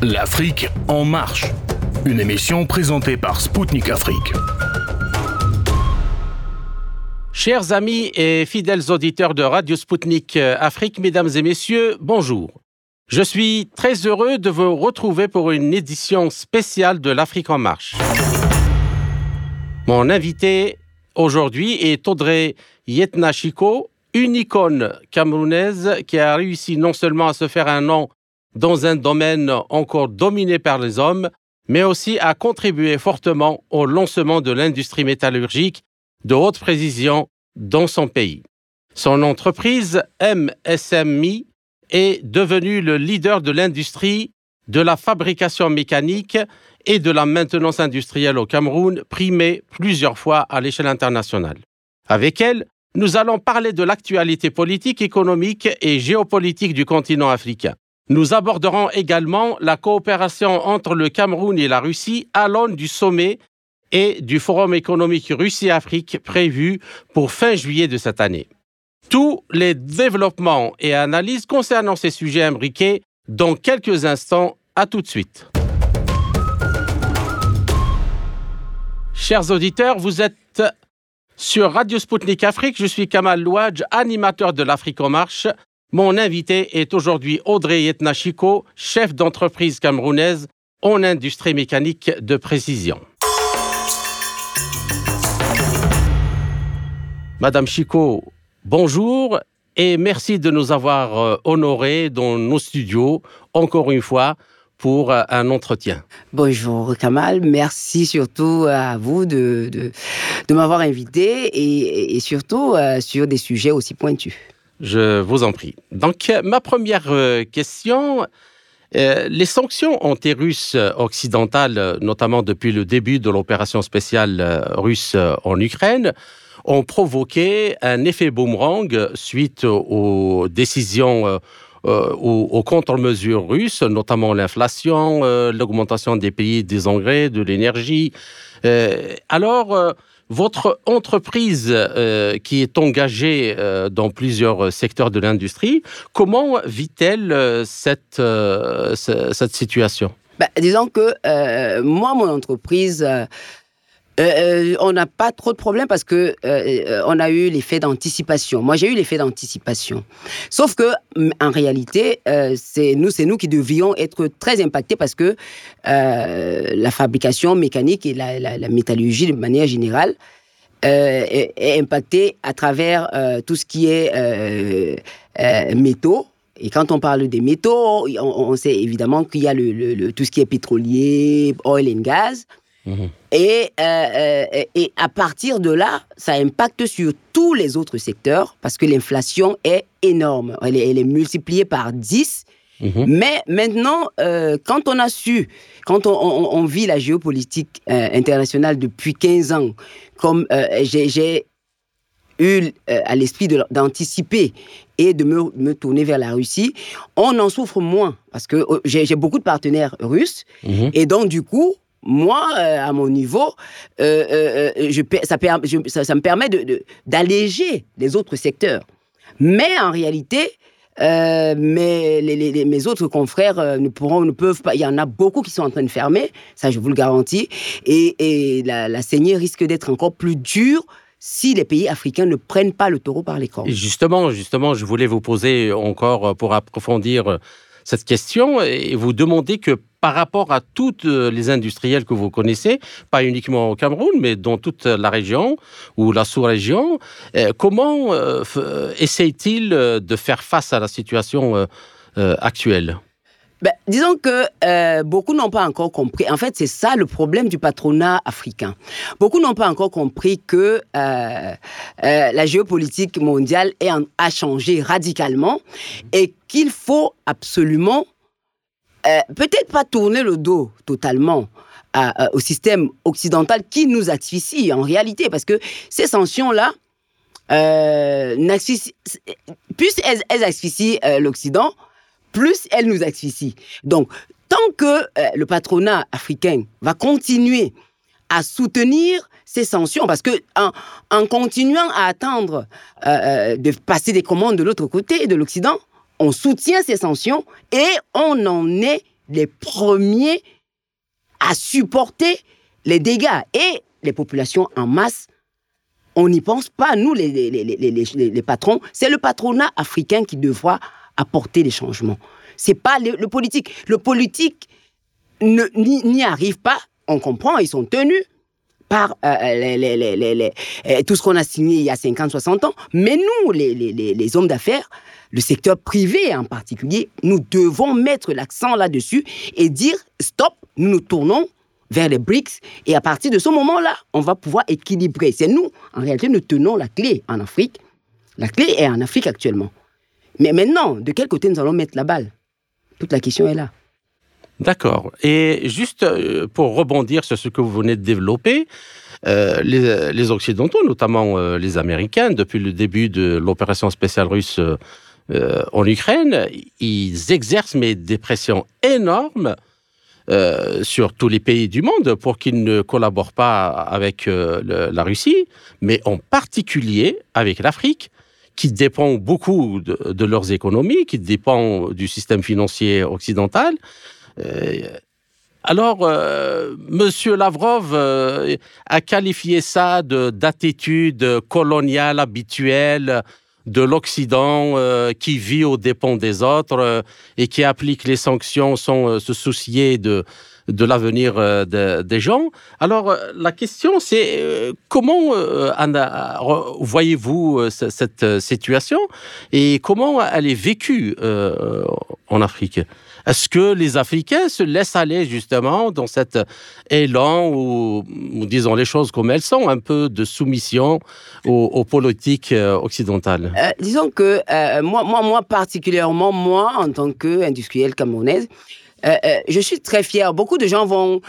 L'Afrique en marche. Une émission présentée par Spoutnik Afrique. Chers amis et fidèles auditeurs de Radio Spoutnik Afrique, mesdames et messieurs, bonjour. Je suis très heureux de vous retrouver pour une édition spéciale de l'Afrique en marche. Mon invité aujourd'hui est Audrey Yetnachiko, une icône camerounaise qui a réussi non seulement à se faire un nom dans un domaine encore dominé par les hommes, mais aussi à contribuer fortement au lancement de l'industrie métallurgique de haute précision dans son pays. Son entreprise MSMI est devenue le leader de l'industrie de la fabrication mécanique et de la maintenance industrielle au Cameroun, primée plusieurs fois à l'échelle internationale. Avec elle, nous allons parler de l'actualité politique, économique et géopolitique du continent africain. Nous aborderons également la coopération entre le Cameroun et la Russie à l'aune du sommet et du Forum économique Russie-Afrique prévu pour fin juillet de cette année. Tous les développements et analyses concernant ces sujets imbriqués dans quelques instants. À tout de suite. Chers auditeurs, vous êtes sur Radio Sputnik Afrique. Je suis Kamal Louadj, animateur de l'Afrique en marche. Mon invité est aujourd'hui Audrey Yetnachiko, chef d'entreprise camerounaise en industrie mécanique de précision. Madame Chico, bonjour et merci de nous avoir euh, honorés dans nos studios, encore une fois, pour euh, un entretien. Bonjour Kamal, merci surtout à vous de, m'avoir invité et, et surtout euh, sur des sujets aussi pointus. Je vous en prie. Donc, ma première euh, question, euh, les sanctions anti-russes occidentales, notamment depuis le début de l'opération spéciale euh, russe en Ukraine, ont provoqué un effet boomerang suite aux décisions aux, contre-mesures russes, notamment l'inflation, l'augmentation des prix des engrais, de l'énergie. alors, votre entreprise euh, qui est engagée euh, dans plusieurs secteurs de l'industrie, comment vit-elle euh, cette, situation? Bah, Disons que moi, mon entreprise... on n'a pas trop de problèmes parce que on a eu l'effet d'anticipation. Moi, j'ai eu l'effet d'anticipation. Sauf que, en réalité, c'est nous, c'est nous qui devions être très impactés parce que la fabrication mécanique et la, métallurgie, de manière générale, euh, est, impacté à travers euh, tout ce qui est euh, métaux. Et quand on parle des métaux, on, sait évidemment qu'il y a tout ce qui est pétrolier, oil and gas. Mhm. Et, et à partir de là, ça impacte sur tous les autres secteurs parce que l'inflation est énorme. Elle est, elle est multipliée par 10 Mhm. Mais maintenant, euh, quand on a su, quand on, vit la géopolitique euh, internationale depuis 15 ans, comme euh, j'ai eu à l'esprit d'anticiper et de me, tourner vers la Russie, on en souffre moins parce que j'ai beaucoup de partenaires russes mhm. et donc du coup, moi, à mon niveau, je, ça, ça, me permet d'alléger les autres secteurs. Mais en réalité, euh, mes autres confrères euh, ne pourront, ne peuvent pas. Il y en a beaucoup qui sont en train de fermer, ça je vous le garantis. Et, la, saignée risque d'être encore plus dure si les pays africains ne prennent pas le taureau par les cornes. Justement, justement, je voulais vous poser encore euh, pour approfondir cette question et vous demander que par rapport à toutes euh, les industriels que vous connaissez, pas uniquement au Cameroun, mais dans toute la région ou la sous-région, euh, comment euh, essaye-t-il de faire face à la situation actuelle? Ben, disons que beaucoup n'ont pas encore compris. En fait, c'est ça le problème du patronat africain. Beaucoup n'ont pas encore compris que la géopolitique mondiale a changé radicalement et qu'il faut absolument, peut-être pas tourner le dos totalement au système occidental qui nous asphyxie en réalité, parce que ces sanctions-là, plus elles, elles asphyxient l'Occident, plus elle nous asphyxie. Donc, tant que euh, le patronat africain va continuer à soutenir ces sanctions, parce que en, continuant à attendre euh, euh, de passer des commandes de l'autre côté, de l'Occident, on soutient ces sanctions et on en est les premiers à supporter les dégâts. Et les populations en masse, on n'y pense pas, nous, les, les, les, les patrons. C'est le patronat africain qui devra apporter les changements. C'est pas le, politique. Le politique n'y arrive pas. On comprend, ils sont tenus par euh, euh, tout ce qu'on a signé il y a 50, 60 ans. Mais nous, les, hommes d'affaires, le secteur privé en particulier, nous devons mettre l'accent là-dessus et dire stop, nous nous tournons vers les BRICS et à partir de ce moment-là, on va pouvoir équilibrer. C'est nous, en réalité, nous tenons la clé en Afrique. La clé est en Afrique actuellement. Mais maintenant, de quel côté nous allons mettre la balle? Toute la question est là. D'accord. Et juste euh, pour rebondir sur ce que vous venez de développer, euh, les, Occidentaux, notamment euh, les Américains, depuis le début de l'opération spéciale russe en Ukraine, ils exercent des pressions énormes sur tous les pays du monde pour qu'ils ne collaborent pas avec la Russie, mais en particulier avec l'Afrique, qui dépend beaucoup de, de, leurs économies, qui dépend du système financier occidental. Euh, alors, euh, Monsieur Lavrov euh, a qualifié ça d'attitude coloniale habituelle de l'Occident qui vit aux dépens des autres et qui applique les sanctions sans se soucier de, de l'avenir des gens. Alors, la question, c'est comment voyez-vous cette situation et comment elle est vécue en Afrique? Est-ce que les Africains se laissent aller justement dans cet élan où, disons les choses comme elles sont, un peu de soumission aux, politiques euh, occidentales? Euh, Disons que euh, moi, moi, particulièrement, moi, en tant qu'industriel camerounaise, je suis très fier. Beaucoup de gens ont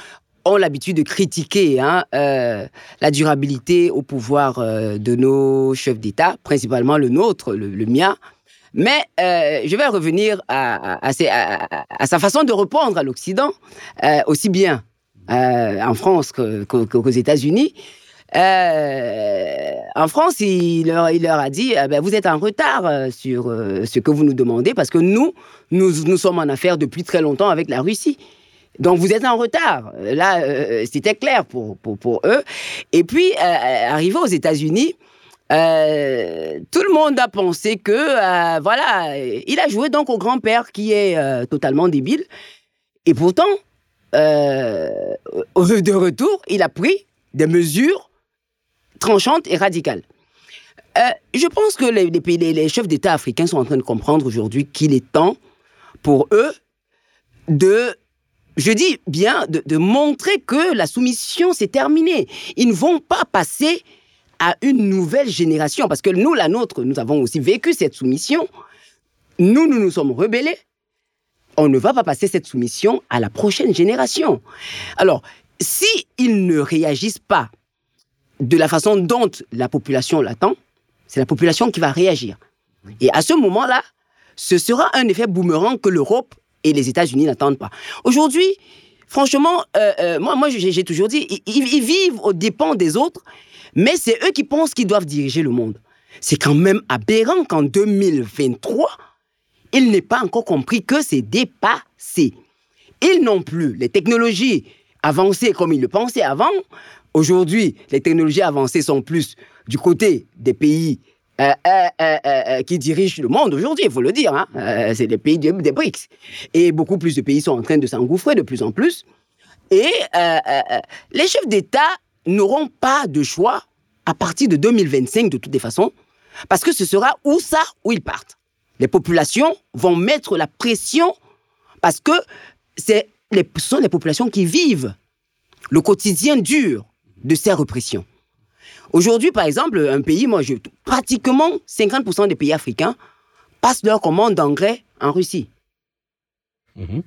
l'habitude de critiquer hein, la durabilité au pouvoir de nos chefs d'État, principalement le nôtre, le mien. Mais euh, je vais revenir à, sa façon de répondre à l'Occident, euh, aussi bien euh, en France qu'aux États-Unis. en France, il leur, a dit ben, Vous êtes en retard sur ce que vous nous demandez parce que nous, nous, sommes en affaire depuis très longtemps avec la Russie. Donc vous êtes en retard. Là, c'était clair pour, pour, eux. Et puis, arrivé aux États-Unis, euh, tout le monde a pensé que, euh, voilà, il a joué donc au grand-père qui est euh, totalement débile. Et pourtant, de retour, il a pris des mesures tranchantes et radicales. je pense que les, chefs d'État africains sont en train de comprendre aujourd'hui qu'il est temps pour eux de je dis bien, de, de montrer que la soumission, c'est terminé. Ils ne vont pas passer à une nouvelle génération. Parce que nous, la nôtre, nous avons aussi vécu cette soumission. Nous, nous nous sommes rebellés. On ne va pas passer cette soumission à la prochaine génération. Alors, si ils ne réagissent pas de la façon dont la population l'attend, c'est la population qui va réagir. Et à ce moment-là, ce sera un effet boomerang que l'Europe et les États-Unis n'attendent pas. Aujourd'hui, franchement, euh, euh, moi, moi j'ai toujours dit, ils, ils, vivent aux dépens des autres mais c'est eux qui pensent qu'ils doivent diriger le monde. C'est quand même aberrant qu'en 2023, ils n'aient pas encore compris que c'est dépassé. Ils n'ont plus les technologies avancées comme ils le pensaient avant. Aujourd'hui, les technologies avancées sont plus du côté des pays euh, euh, euh, qui dirigent le monde aujourd'hui, il faut le dire. Hein. c'est les pays des, des BRICS. Et beaucoup plus de pays sont en train de s'engouffrer de plus en plus. Et les chefs d'État n'auront pas de choix à partir de 2025 de toutes les façons, parce que ce sera où ça, où ils partent. Les populations vont mettre la pression parce que c'est les, ce sont les populations qui vivent le quotidien dur de ces répressions. Aujourd'hui, par exemple, un pays, moi, je, pratiquement 50% des pays africains passent leur commande d'engrais en Russie. Mhm.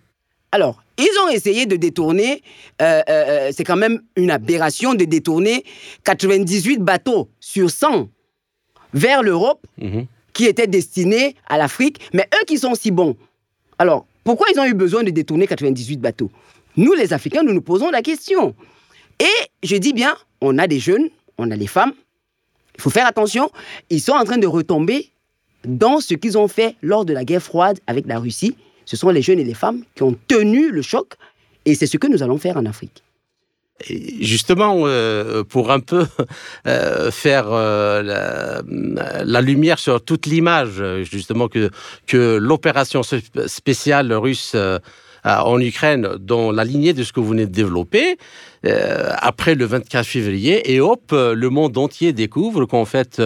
Alors, ils ont essayé de détourner, euh, euh, euh, c'est quand même une aberration de détourner 98 bateaux sur 100 vers l'Europe mhm. qui étaient destinés à l'Afrique, mais eux qui sont si bons. Alors, pourquoi ils ont eu besoin de détourner 98 bateaux? Nous, les Africains, nous nous posons la question. Et je dis bien, on a des jeunes, on a les femmes, il faut faire attention, ils sont en train de retomber dans ce qu'ils ont fait lors de la guerre froide avec la Russie, Ce sont les jeunes et les femmes qui ont tenu le choc et c'est ce que nous allons faire en Afrique. Justement, euh, pour un peu euh, faire euh, la, lumière sur toute l'image, justement, que, que l'opération spéciale russe en Ukraine, dans la lignée de ce que vous venez de développer, après le 24 février, et hop, le monde entier découvre qu'en fait,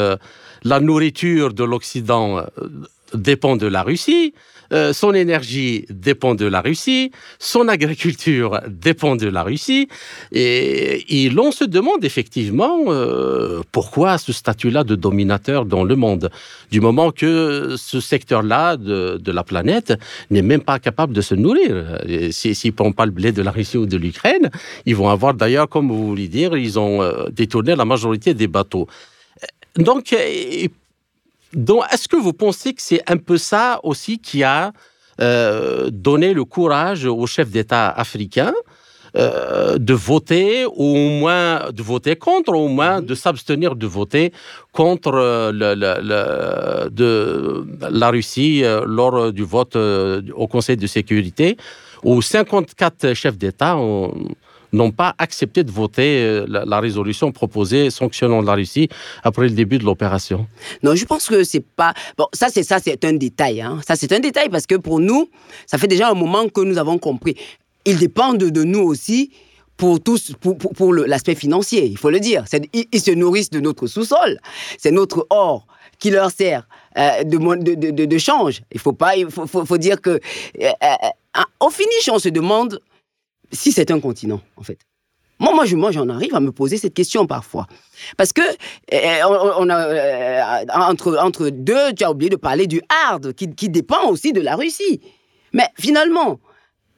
la nourriture de l'Occident dépend de la Russie, euh, son énergie dépend de la Russie, son agriculture dépend de la Russie, et, l'on se demande effectivement euh, pourquoi ce statut-là de dominateur dans le monde, du moment que ce secteur-là de, la planète n'est même pas capable de se nourrir. S'ils si, ne prennent pas le blé de la Russie ou de l'Ukraine, ils vont avoir d'ailleurs, comme vous voulez dire, ils ont euh, détourné la majorité des bateaux. Donc, donc, est-ce que vous pensez que c'est un peu ça aussi qui a euh, donné le courage aux chefs d'État africains euh, de voter, ou au moins de voter contre, ou au moins de s'abstenir de voter contre euh, le, de la Russie lors du vote au Conseil de sécurité, où 54 chefs d'État ont n'ont pas accepté de voter euh, la, résolution proposée sanctionnant la Russie après le début de l'opération. Non, je pense que c'est pas. Bon, ça, c'est ça, c'est un détail. Hein. Ça, c'est un détail parce que pour nous, ça fait déjà un moment que nous avons compris. Ils dépendent de nous aussi pour tous, pour, pour, l'aspect financier, il faut le dire. Ils, se nourrissent de notre sous-sol. C'est notre or qui leur sert euh, de, de, de, change. Il faut pas, il faut, faut, dire que, euh, au finish, on se demande si c'est un continent, en fait. Moi, moi, je, j'en arrive à me poser cette question parfois. Parce que, eh, on, a, euh, entre, entre deux, tu as oublié de parler du hard, qui, qui dépend aussi de la Russie. Mais finalement,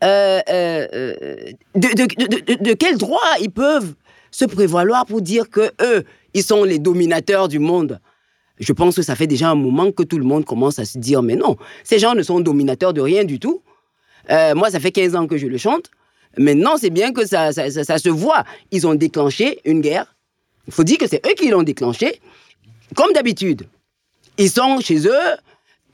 euh, euh, de, de, de, quel droit ils peuvent se prévaloir pour dire que eux, ils sont les dominateurs du monde? Je pense que ça fait déjà un moment que tout le monde commence à se dire, mais non, ces gens ne sont dominateurs de rien du tout. moi, ça fait 15 ans que je le chante. Maintenant, c'est bien que ça, ça, se voit. Ils ont déclenché une guerre. Il faut dire que c'est eux qui l'ont déclenché. Comme d'habitude, ils sont chez eux,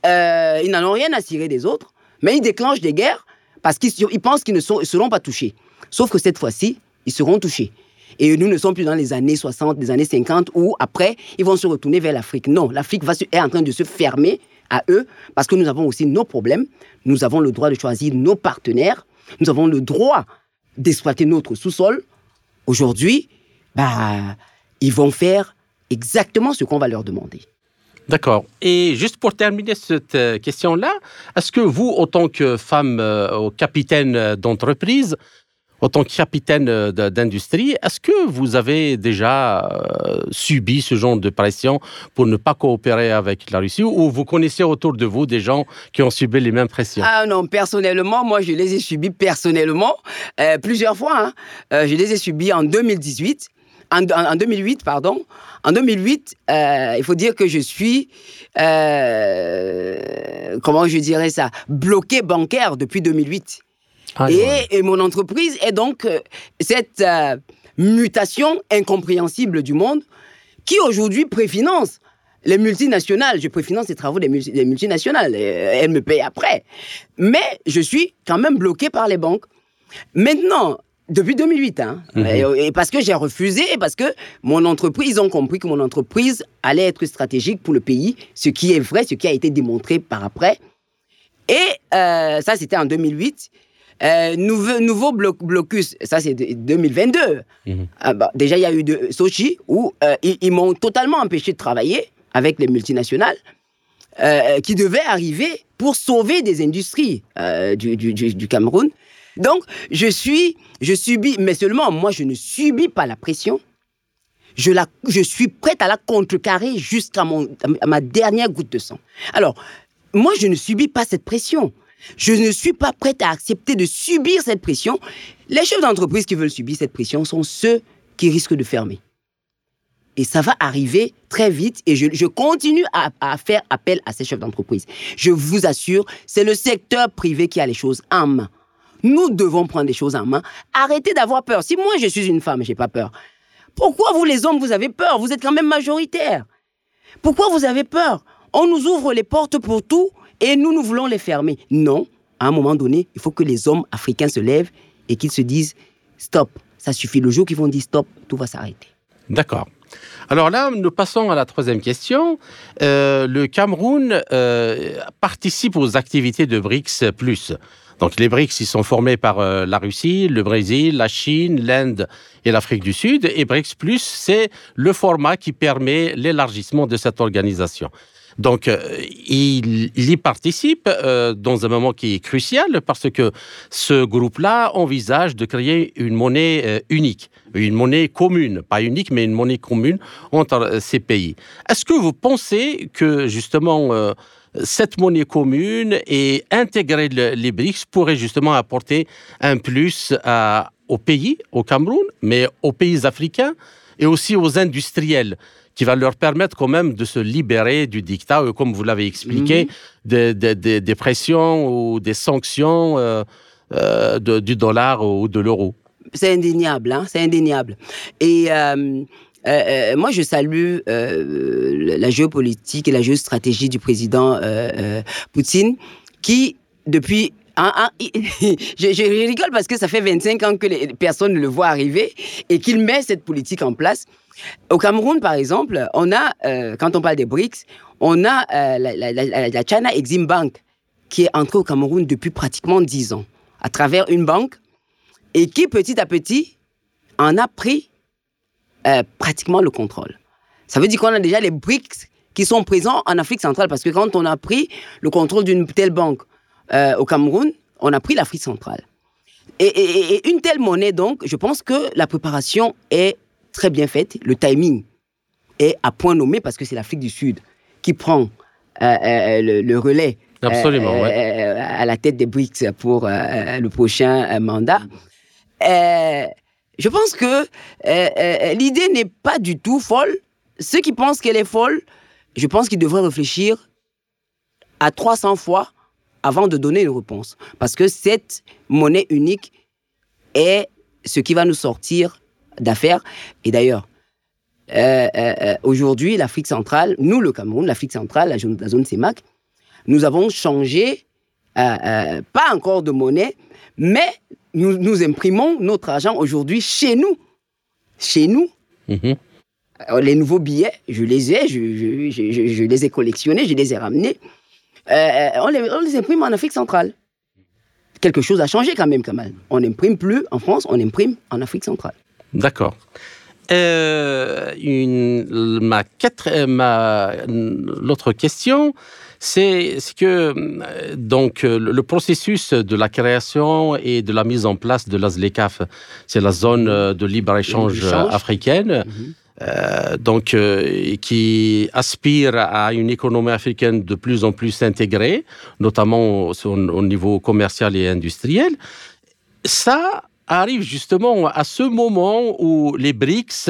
euh, ils n'en ont rien à cirer des autres, mais ils déclenchent des guerres parce qu'ils pensent qu'ils ne seront pas touchés. Sauf que cette fois-ci, ils seront touchés. Et nous ne sommes plus dans les années 60, les années 50, où après, ils vont se retourner vers l'Afrique. Non, l'Afrique est en train de se fermer à eux parce que nous avons aussi nos problèmes. Nous avons le droit de choisir nos partenaires. Nous avons le droit d'exploiter notre sous-sol. Aujourd'hui, bah, ils vont faire exactement ce qu'on va leur demander. D'accord. Et juste pour terminer cette euh, question-là, est-ce que vous, en tant que femme euh, capitaine d'entreprise, en tant que capitaine euh, d'industrie, est-ce que vous avez déjà euh, subi ce genre de pression pour ne pas coopérer avec la Russie ou vous connaissez autour de vous des gens qui ont subi les mêmes pressions? Ah non, personnellement, moi je les ai subis personnellement euh, plusieurs fois. Hein. je les ai subis en 2018. En, 2008, pardon. En 2008, il faut dire que je suis, comment je dirais ça, bloqué bancaire depuis 2008. Ah, et, mon entreprise est donc euh, cette euh, mutation incompréhensible du monde qui aujourd'hui préfinance les multinationales. Je préfinance les travaux des, multinationales. Elles me payent après. Mais je suis quand même bloqué par les banques. Maintenant, depuis 2008, hein, mhm. et, parce que j'ai refusé, parce que mon entreprise, ils ont compris que mon entreprise allait être stratégique pour le pays, ce qui est vrai, ce qui a été démontré par après. Et euh, ça, c'était en 2008. Euh, nouveau, nouveau blocus, ça c'est 2022. Mhm. Ah, bah, déjà, il y a eu de Sochi où euh, ils, m'ont totalement empêché de travailler avec les multinationales euh, qui devaient arriver pour sauver des industries du, du, du, Cameroun. Donc, je suis, je subis, mais seulement moi, je ne subis pas la pression. Je, la, je suis prête à la contrecarrer jusqu'à ma dernière goutte de sang. Alors, moi, je ne subis pas cette pression. Je ne suis pas prête à accepter de subir cette pression. Les chefs d'entreprise qui veulent subir cette pression sont ceux qui risquent de fermer. Et ça va arriver très vite et je, continue à, faire appel à ces chefs d'entreprise. Je vous assure, c'est le secteur privé qui a les choses en main. Nous devons prendre les choses en main. Arrêtez d'avoir peur. Si moi je suis une femme, j'ai pas peur. Pourquoi vous les hommes, vous avez peur? Vous êtes quand même majoritaire. Pourquoi vous avez peur? On nous ouvre les portes pour tout et nous, nous voulons les fermer. Non, à un moment donné, il faut que les hommes africains se lèvent et qu'ils se disent stop, ça suffit. Le jour qu'ils vont dire stop, tout va s'arrêter. D'accord. Alors là, nous passons à la troisième question. Euh, le Cameroun euh, participe aux activités de BRICS. Donc les BRICS, ils sont formés par euh, la Russie, le Brésil, la Chine, l'Inde et l'Afrique du Sud. Et BRICS c'est le format qui permet l'élargissement de cette organisation. Donc, euh, il, y participe euh, dans un moment qui est crucial parce que ce groupe-là envisage de créer une monnaie euh, unique, une monnaie commune, pas unique, mais une monnaie commune entre ces pays. Est-ce que vous pensez que justement cette monnaie commune et intégrer les BRICS pourrait justement apporter un plus au pays, au Cameroun, mais aux pays africains et aussi aux industriels? Qui va leur permettre quand même de se libérer du dictat, euh, comme vous l'avez expliqué, mhm. des, pressions ou des sanctions euh, euh, du dollar ou de l'euro. C'est indéniable, hein, c'est indéniable. Et moi, je salue la géopolitique et la géostratégie du président Poutine, qui, depuis je, je, rigole parce que ça fait 25 ans que les personnes le voient arriver et qu'il met cette politique en place. Au Cameroun, par exemple, on a, euh, quand on parle des BRICS, on a euh, la, China Exim Bank qui est entrée au Cameroun depuis pratiquement 10 ans à travers une banque et qui, petit à petit, en a pris euh, pratiquement le contrôle. Ça veut dire qu'on a déjà les BRICS qui sont présents en Afrique centrale parce que quand on a pris le contrôle d'une telle banque au Cameroun, on a pris l'Afrique centrale. et, une telle monnaie, donc, je pense que la préparation est très bien faite. Le timing est à point nommé parce que c'est l'Afrique du Sud qui prend euh, euh, le, relais Absolument, euh, à la tête des BRICS pour le prochain mandat. je pense que l'idée n'est pas du tout folle. Ceux qui pensent qu'elle est folle, je pense qu'ils devraient réfléchir à 300 fois avant de donner une réponse. Parce que cette monnaie unique est ce qui va nous sortir d'affaires. Et d'ailleurs, euh, euh, euh, aujourd'hui, l'Afrique centrale, nous, le Cameroun, l'Afrique centrale, la zone, la zone CEMAC, nous avons changé, pas encore de monnaie, mais nous, nous imprimons notre argent aujourd'hui chez nous. Chez nous. Mhm. Les nouveaux billets, je les ai, je, je, je, les ai collectionnés, je les ai ramenés. on, les, on, les, imprime en Afrique centrale. Quelque chose a changé quand même, Kamal. On n'imprime plus en France, on imprime en Afrique centrale. D'accord. Euh, ma, ma l'autre question, c'est que donc le processus de la création et de la mise en place de l'ASLECAF, c'est la zone de libre échange africaine. Mhm. Euh, donc, euh, qui aspire à une économie africaine de plus en plus intégrée, notamment au niveau commercial et industriel. Ça, arrive justement à ce moment où les BRICS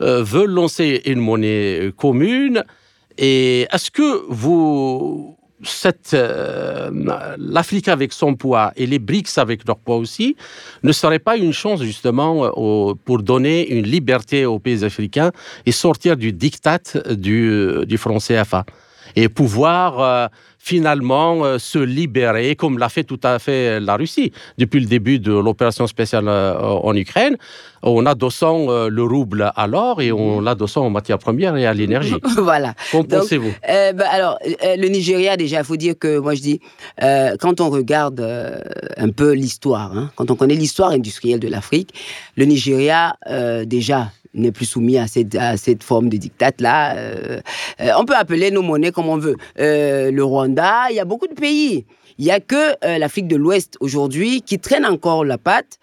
euh, veulent lancer une monnaie commune. Et est-ce que vous, euh, l'Afrique avec son poids et les BRICS avec leur poids aussi, ne serait pas une chance justement pour donner une liberté aux pays africains et sortir du diktat du, du franc CFA et pouvoir euh, finalement euh, se libérer, comme l'a fait tout à fait la Russie depuis le début de l'opération spéciale euh, en Ukraine, en adossant euh, le rouble à l'or et en l'adossant aux matières premières et à l'énergie. voilà. Qu'en pensez-vous? bah, Alors, le Nigeria, déjà, il faut dire que, moi je dis, quand on regarde un peu l'histoire, hein, quand on connaît l'histoire industrielle de l'Afrique, le Nigeria, déjà, n'est plus soumis à cette, à cette forme de dictat-là. Euh, euh, on peut appeler nos monnaies comme on veut. Euh, le Rwanda, il y a beaucoup de pays. Il n'y a que l'Afrique de l'Ouest aujourd'hui qui traîne encore la patte,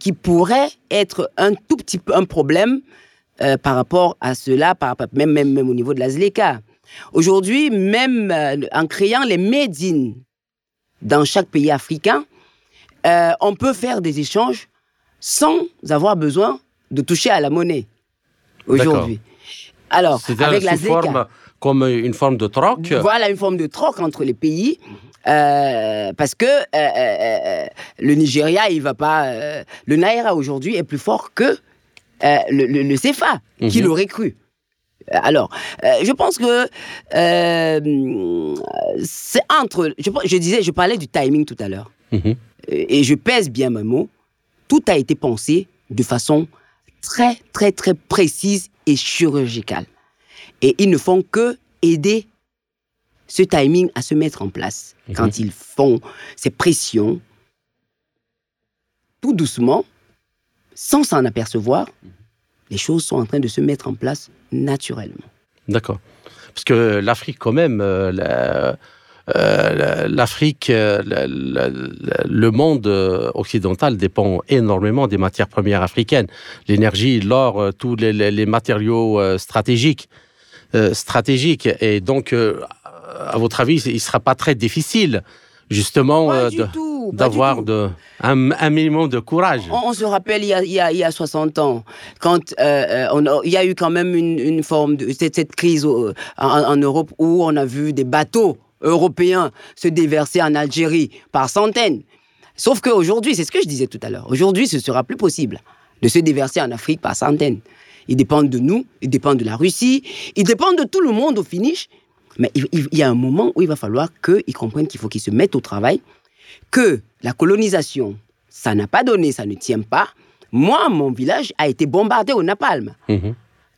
qui pourrait être un tout petit peu un problème par rapport à cela, par, même, même, même au niveau de la ZLECA. Aujourd'hui, même en créant les made dans chaque pays africain, on peut faire des échanges sans avoir besoin de toucher à la monnaie aujourd'hui. Alors, avec la forme comme une forme de troc. Voilà une forme de troc entre les pays. Euh, parce que euh, euh, le Nigeria, il va pas. le Naira aujourd'hui est plus fort que le, le, CFA, qui mhm. l'aurait cru. Alors, euh, je pense que euh, c'est entre. Je, je disais, je parlais du timing tout à l'heure. Mhm. Et je pèse bien mes mots. Tout a été pensé de façon très, très, très précise et chirurgicale. Et ils ne font que aider ce timing à se mettre en place. Mhm. Quand ils font ces pressions, tout doucement, sans s'en apercevoir, les choses sont en train de se mettre en place naturellement. D'accord. Parce que l'Afrique, quand même, euh, la- euh, l'Afrique, euh, la- la- la- le monde euh, occidental dépend énormément des matières premières africaines. L'énergie, l'or, euh, tous les, matériaux euh, stratégiques. euh, stratégiques. Et donc, euh, à votre avis, il ne sera pas très difficile, justement, euh, d'avoir un, un minimum de courage. On, on se rappelle il y, a, il, y a, il y a 60 ans, quand euh, euh, on a- il y a eu quand même une, une forme de cette, cette crise au- en, en Europe où on a vu des bateaux européens se déverser en Algérie par centaines. Sauf qu'aujourd'hui, c'est ce que je disais tout à l'heure, aujourd'hui ce sera plus possible de se déverser en Afrique par centaines. Ils dépendent de nous, ils dépendent de la Russie, ils dépendent de tout le monde au finish. Mais il, y a un moment où il va falloir qu'ils comprennent qu'il faut qu'ils se mettent au travail, que la colonisation, ça n'a pas donné, ça ne tient pas. Moi, mon village a été bombardé au napalm. Mhm.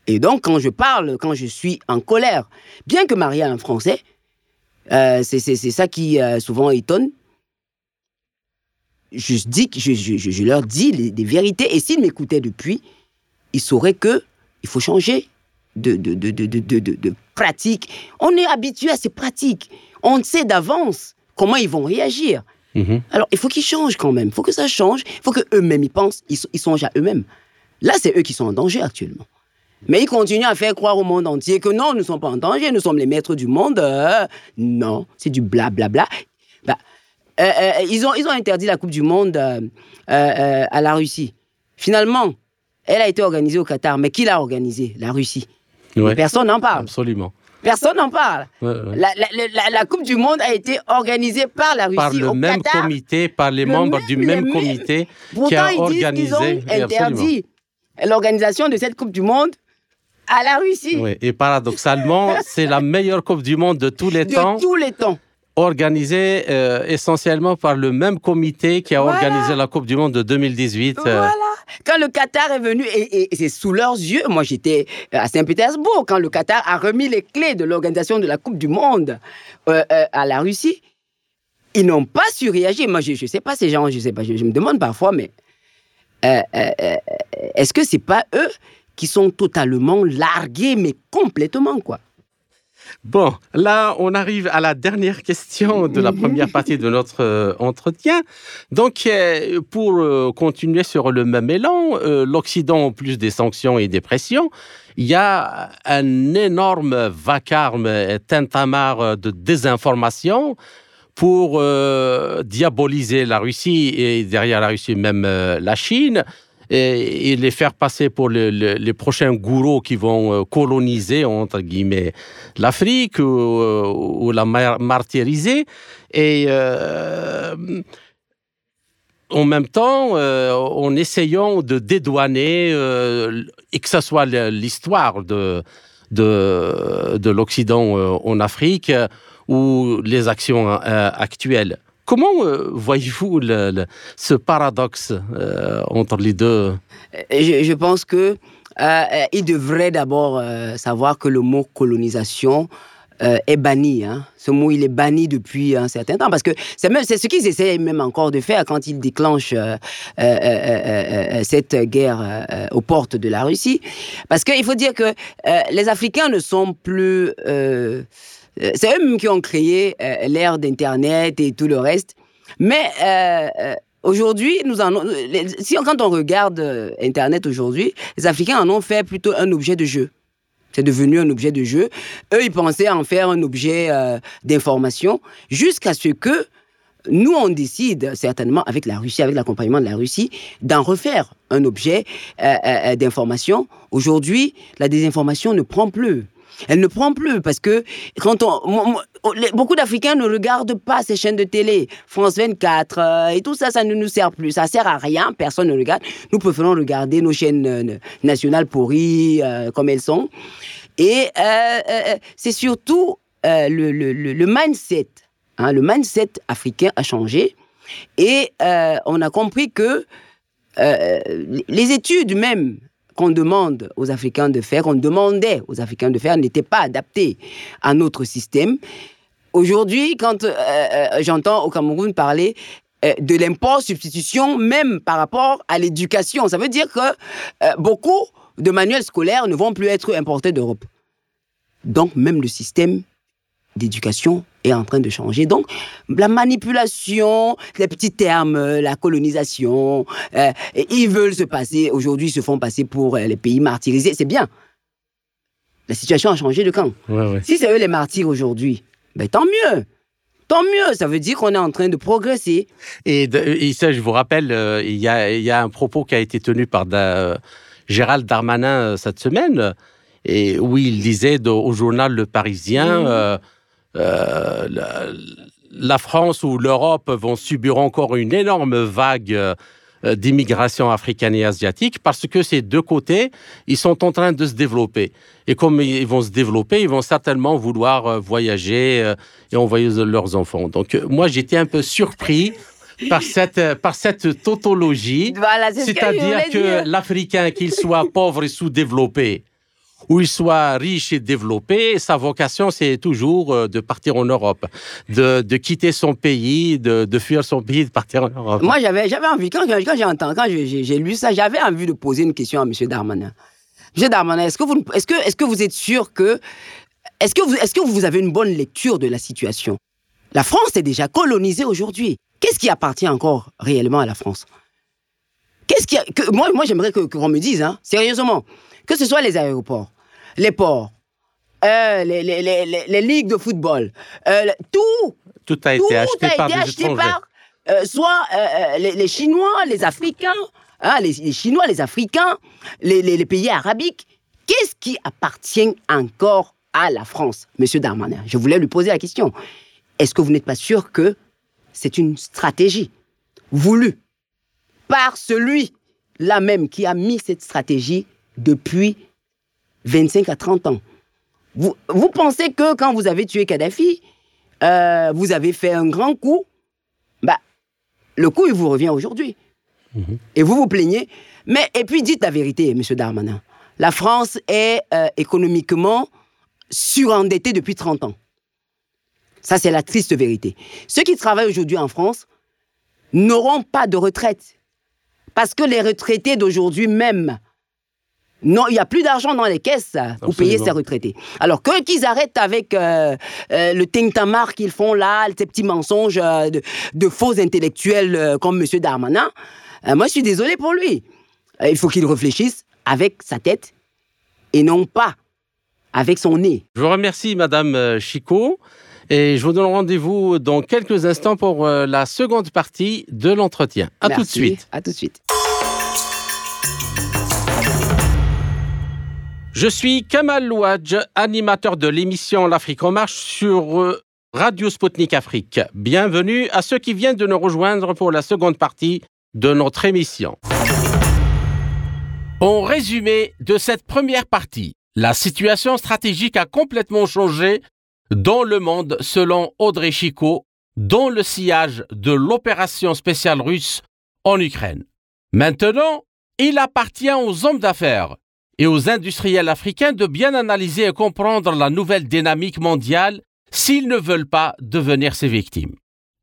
Et donc, quand je parle, quand je suis en colère, bien que Maria est un français, euh, c'est ça qui euh, souvent étonne. Je, dis, je, je- leur dis les- des vérités. Et s'ils m'écoutaient depuis, ils sauraient que il faut changer de, de, de, de, pratique. On est habitué à ces pratiques. On sait d'avance comment ils vont réagir. Mhm. Alors, il faut qu'ils changent quand même. Il faut que ça change. Il faut qu'eux-mêmes, ils pensent, ils, ils songent à eux-mêmes. Là, c'est eux qui sont en danger actuellement. Mais ils continuent à faire croire au monde entier que non, nous ne sommes pas en danger, nous sommes les maîtres du monde. Euh, non, c'est du blablabla. Bah, euh, euh, ils, ont, ils ont interdit la Coupe du Monde euh, à la Russie. Finalement, elle a été organisée au Qatar. Mais qui l'a organisée? La Russie. Ouais. Personne n'en parle. Absolument. Personne n'en parle. Ouais, ouais. La, la- la- la Coupe du Monde a été organisée par la Russie par le au même Qatar. comité, par les Le membres même- du même comité qui Pourtant, a ils disent ont organisé. Oui, absolument. interdit l'organisation de cette Coupe du Monde à la Russie. Oui, Et paradoxalement, c'est la meilleure Coupe du Monde de tous les de temps, tous les temps. organisée euh, essentiellement par le même comité qui a Voilà. organisé la Coupe du Monde de 2018. euh, Voilà. Quand le Qatar est venu, et, et c'est sous leurs yeux, moi j'étais à Saint-Pétersbourg, quand le Qatar a remis les clés de l'organisation de la Coupe du Monde euh, à la Russie, ils n'ont pas su réagir. Moi je ne sais pas ces gens, je sais pas, je, je me demande parfois, mais est-ce que c'est pas eux qui sont totalement largués, mais complètement quoi. Bon, là, on arrive à la dernière question de la première partie de notre euh, entretien. Donc, euh, pour euh, continuer sur le même élan, l'Occident, en plus des sanctions et des pressions, il y a un énorme vacarme, euh, tintamarre de désinformation pour euh, diaboliser la Russie et derrière la Russie même la Chine et, les faire passer pour le- le- les prochains gourous qui vont euh, coloniser, entre guillemets, l'Afrique ou, euh, la mar- martyriser. Et euh, en même temps, en essayant de dédouaner, et que ce soit l'histoire de, de, de l'Occident en Afrique ou les actions actuelles. Comment euh, voyez-vous ce paradoxe euh, entre les deux? Je, pense que euh, il devrait d'abord savoir que le mot colonisation est banni. hein. Ce mot, il est banni depuis un certain temps parce que c'est même c'est ce qu'ils essaient même encore de faire quand ils déclenchent cette guerre aux portes de la Russie. Parce qu'il faut dire que les Africains ne sont plus c'est eux-mêmes qui ont créé euh, l'ère d'Internet et tout le reste. Mais euh, euh, aujourd'hui, nous en, si quand on regarde euh, Internet aujourd'hui, les Africains en ont fait plutôt un objet de jeu. C'est devenu un objet de jeu. Eux, ils pensaient en faire un objet euh, d'information jusqu'à ce que nous, on décide, certainement avec la Russie, avec l'accompagnement de la Russie, d'en refaire un objet euh, euh, d'information. Aujourd'hui, la désinformation ne prend plus. Elle ne prend plus parce que quand on, beaucoup d'Africains ne regardent pas ces chaînes de télé, France 24 euh, et tout ça, ça ne nous sert plus. Ça sert à rien, personne ne regarde. Nous préférons regarder nos chaînes euh, nationales pourries euh, comme elles sont. Et c'est surtout le, le, le, mindset. Hein, le mindset africain a changé. Et on a compris que les études même qu'on demande aux Africains de faire, qu'on demandait aux Africains de faire, n'étaient pas adaptées à notre système. Aujourd'hui, quand euh, euh, j'entends au Cameroun parler euh, de l'import substitution, même par rapport à l'éducation, ça veut dire que beaucoup de manuels scolaires ne vont plus être importés d'Europe. Donc, même le système d'éducation est en train de changer. Donc, la manipulation, les petits termes, la colonisation, ils veulent se passer, aujourd'hui, ils se font passer pour les pays martyrisés. C'est bien. La situation a changé de camp. Si c'est eux les martyrs aujourd'hui, ben, tant mieux. Tant mieux, ça veut dire qu'on est en train de progresser. Et, ça, je vous rappelle, euh, il, y a, un propos qui a été tenu par euh, Gérald Darmanin euh, cette semaine, et où il disait au journal Le Parisien, mmh. La, France ou l'Europe vont subir encore une énorme vague euh, d'immigration africaine et asiatique parce que ces deux côtés, ils sont en train de se développer. Et comme ils vont se développer, ils vont certainement vouloir euh, voyager euh, et envoyer leurs enfants. Donc moi, j'étais un peu surpris par cette, par cette tautologie. C'est-à-dire que l'Africain, qu'il soit pauvre et sous-développé, où il soit riche et développé, sa vocation, c'est toujours euh, de partir en Europe, de, de quitter son pays, de, de, fuir son pays, de partir en Europe. Moi, j'avais, j'avais envie, quand, quand j'ai entendu, quand j'ai, lu ça, j'avais envie de poser une question à M. Darmanin. M. Darmanin, est-ce que vous, est-ce que, est-ce que vous êtes sûr que, est-ce que vous, est-ce que vous avez une bonne lecture de la situation? La France est déjà colonisée aujourd'hui. Qu'est-ce qui appartient encore réellement à la France? Qu'est-ce qui que, moi, moi, j'aimerais que, qu'on me dise, hein, sérieusement, que ce soit les aéroports, les ports, euh, les, les, les, les, ligues de football, euh, tout. Tout a été acheté par des étrangers. Euh, soit les, Chinois, les Africains, hein, les, Chinois, les Africains, les, pays arabiques. Qu'est-ce qui appartient encore à la France, Monsieur Darmanin? Je voulais lui poser la question. Est-ce que vous n'êtes pas sûr que c'est une stratégie voulue par celui-là même qui a mis cette stratégie depuis 25 à 30 ans. Vous, vous pensez que quand vous avez tué Kadhafi, euh, vous avez fait un grand coup? Bah, Le coup, il vous revient aujourd'hui. Mhm. Et vous vous plaignez. Mais, et puis, dites la vérité, M. Darmanin. La France est euh, économiquement surendettée depuis 30 ans. Ça, c'est la triste vérité. Ceux qui travaillent aujourd'hui en France n'auront pas de retraite. Parce que les retraités d'aujourd'hui même non, il n'y a plus d'argent dans les caisses pour payer ces retraités. Alors que qu'ils arrêtent avec euh, euh, le tintamarre qu'ils font là, ces petits mensonges euh, de, faux intellectuels comme M. Darmanin, moi je suis désolé pour lui. il faut qu'il réfléchisse avec sa tête et non pas avec son nez. Je vous remercie, Madame Chico. Et je vous donne rendez-vous dans quelques instants pour la seconde partie de l'entretien. À tout de suite. À tout de suite. Je suis Kamal Louadj, animateur de l'émission L'Afrique en marche sur euh, Radio Sputnik Afrique. Bienvenue à ceux qui viennent de nous rejoindre pour la seconde partie de notre émission. En résumé de cette première partie, la situation stratégique a complètement changé dans le monde selon Audrey Chico, dans le sillage de l'opération spéciale russe en Ukraine. Maintenant, il appartient aux hommes d'affaires et aux industriels africains de bien analyser et comprendre la nouvelle dynamique mondiale s'ils ne veulent pas devenir ses victimes.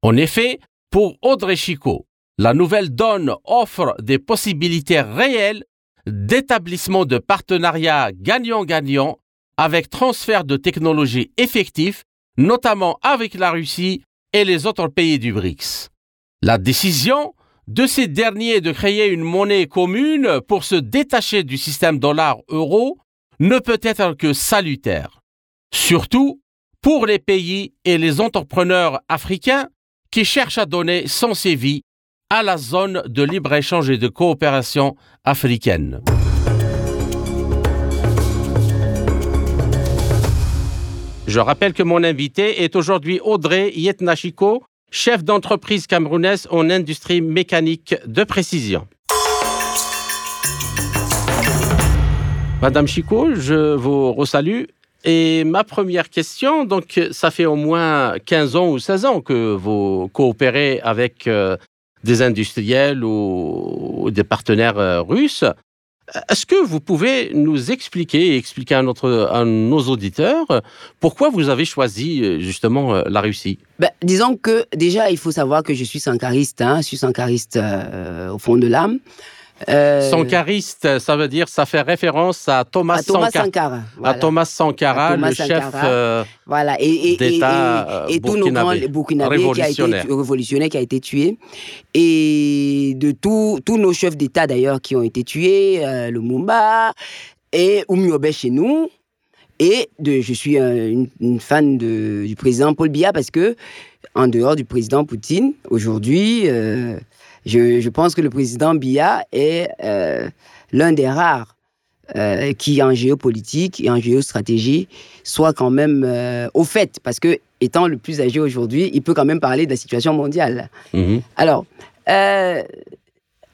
En effet, pour Audrey Chico, la nouvelle donne offre des possibilités réelles d'établissement de partenariats gagnant-gagnant avec transfert de technologies effectifs, notamment avec la Russie et les autres pays du BRICS. La décision de ces derniers de créer une monnaie commune pour se détacher du système dollar-euro ne peut être que salutaire. Surtout pour les pays et les entrepreneurs africains qui cherchent à donner sens et vie à la zone de libre-échange et de coopération africaine. Je rappelle que mon invité est aujourd'hui Audrey Yetnachiko, chef d'entreprise camerounaise en industrie mécanique de précision. Madame Chico, je vous resalue. Et ma première question, donc ça fait au moins 15 ans ou 16 ans que vous coopérez avec euh, des industriels ou, des partenaires euh, russes. Est-ce que vous pouvez nous expliquer expliquer à, notre, à nos auditeurs pourquoi vous avez choisi euh, justement la Russie? Ben, Disons que déjà, il faut savoir que je suis sankariste, hein, je suis sankariste au fond de l'âme. Euh... Sankariste, ça veut dire, ça fait référence à Thomas, Sankara. À Thomas Sankara, le chef euh, voilà. et, et, d'État et, et, tous nos grands Burkinabés qui a été révolutionnaire qui a été tué. Et de tous nos chefs d'État d'ailleurs qui ont été tués, euh, le Mumba et Oumiobe chez nous. Et de, je suis une, une, fan de, du président Paul Biya parce que, en dehors du président Poutine, aujourd'hui, je, pense que le président Biya est euh, l'un des rares euh, qui, en géopolitique et en géostratégie, soit quand même euh, au fait, parce que étant le plus âgé aujourd'hui, il peut quand même parler de la situation mondiale. Mhm. Alors,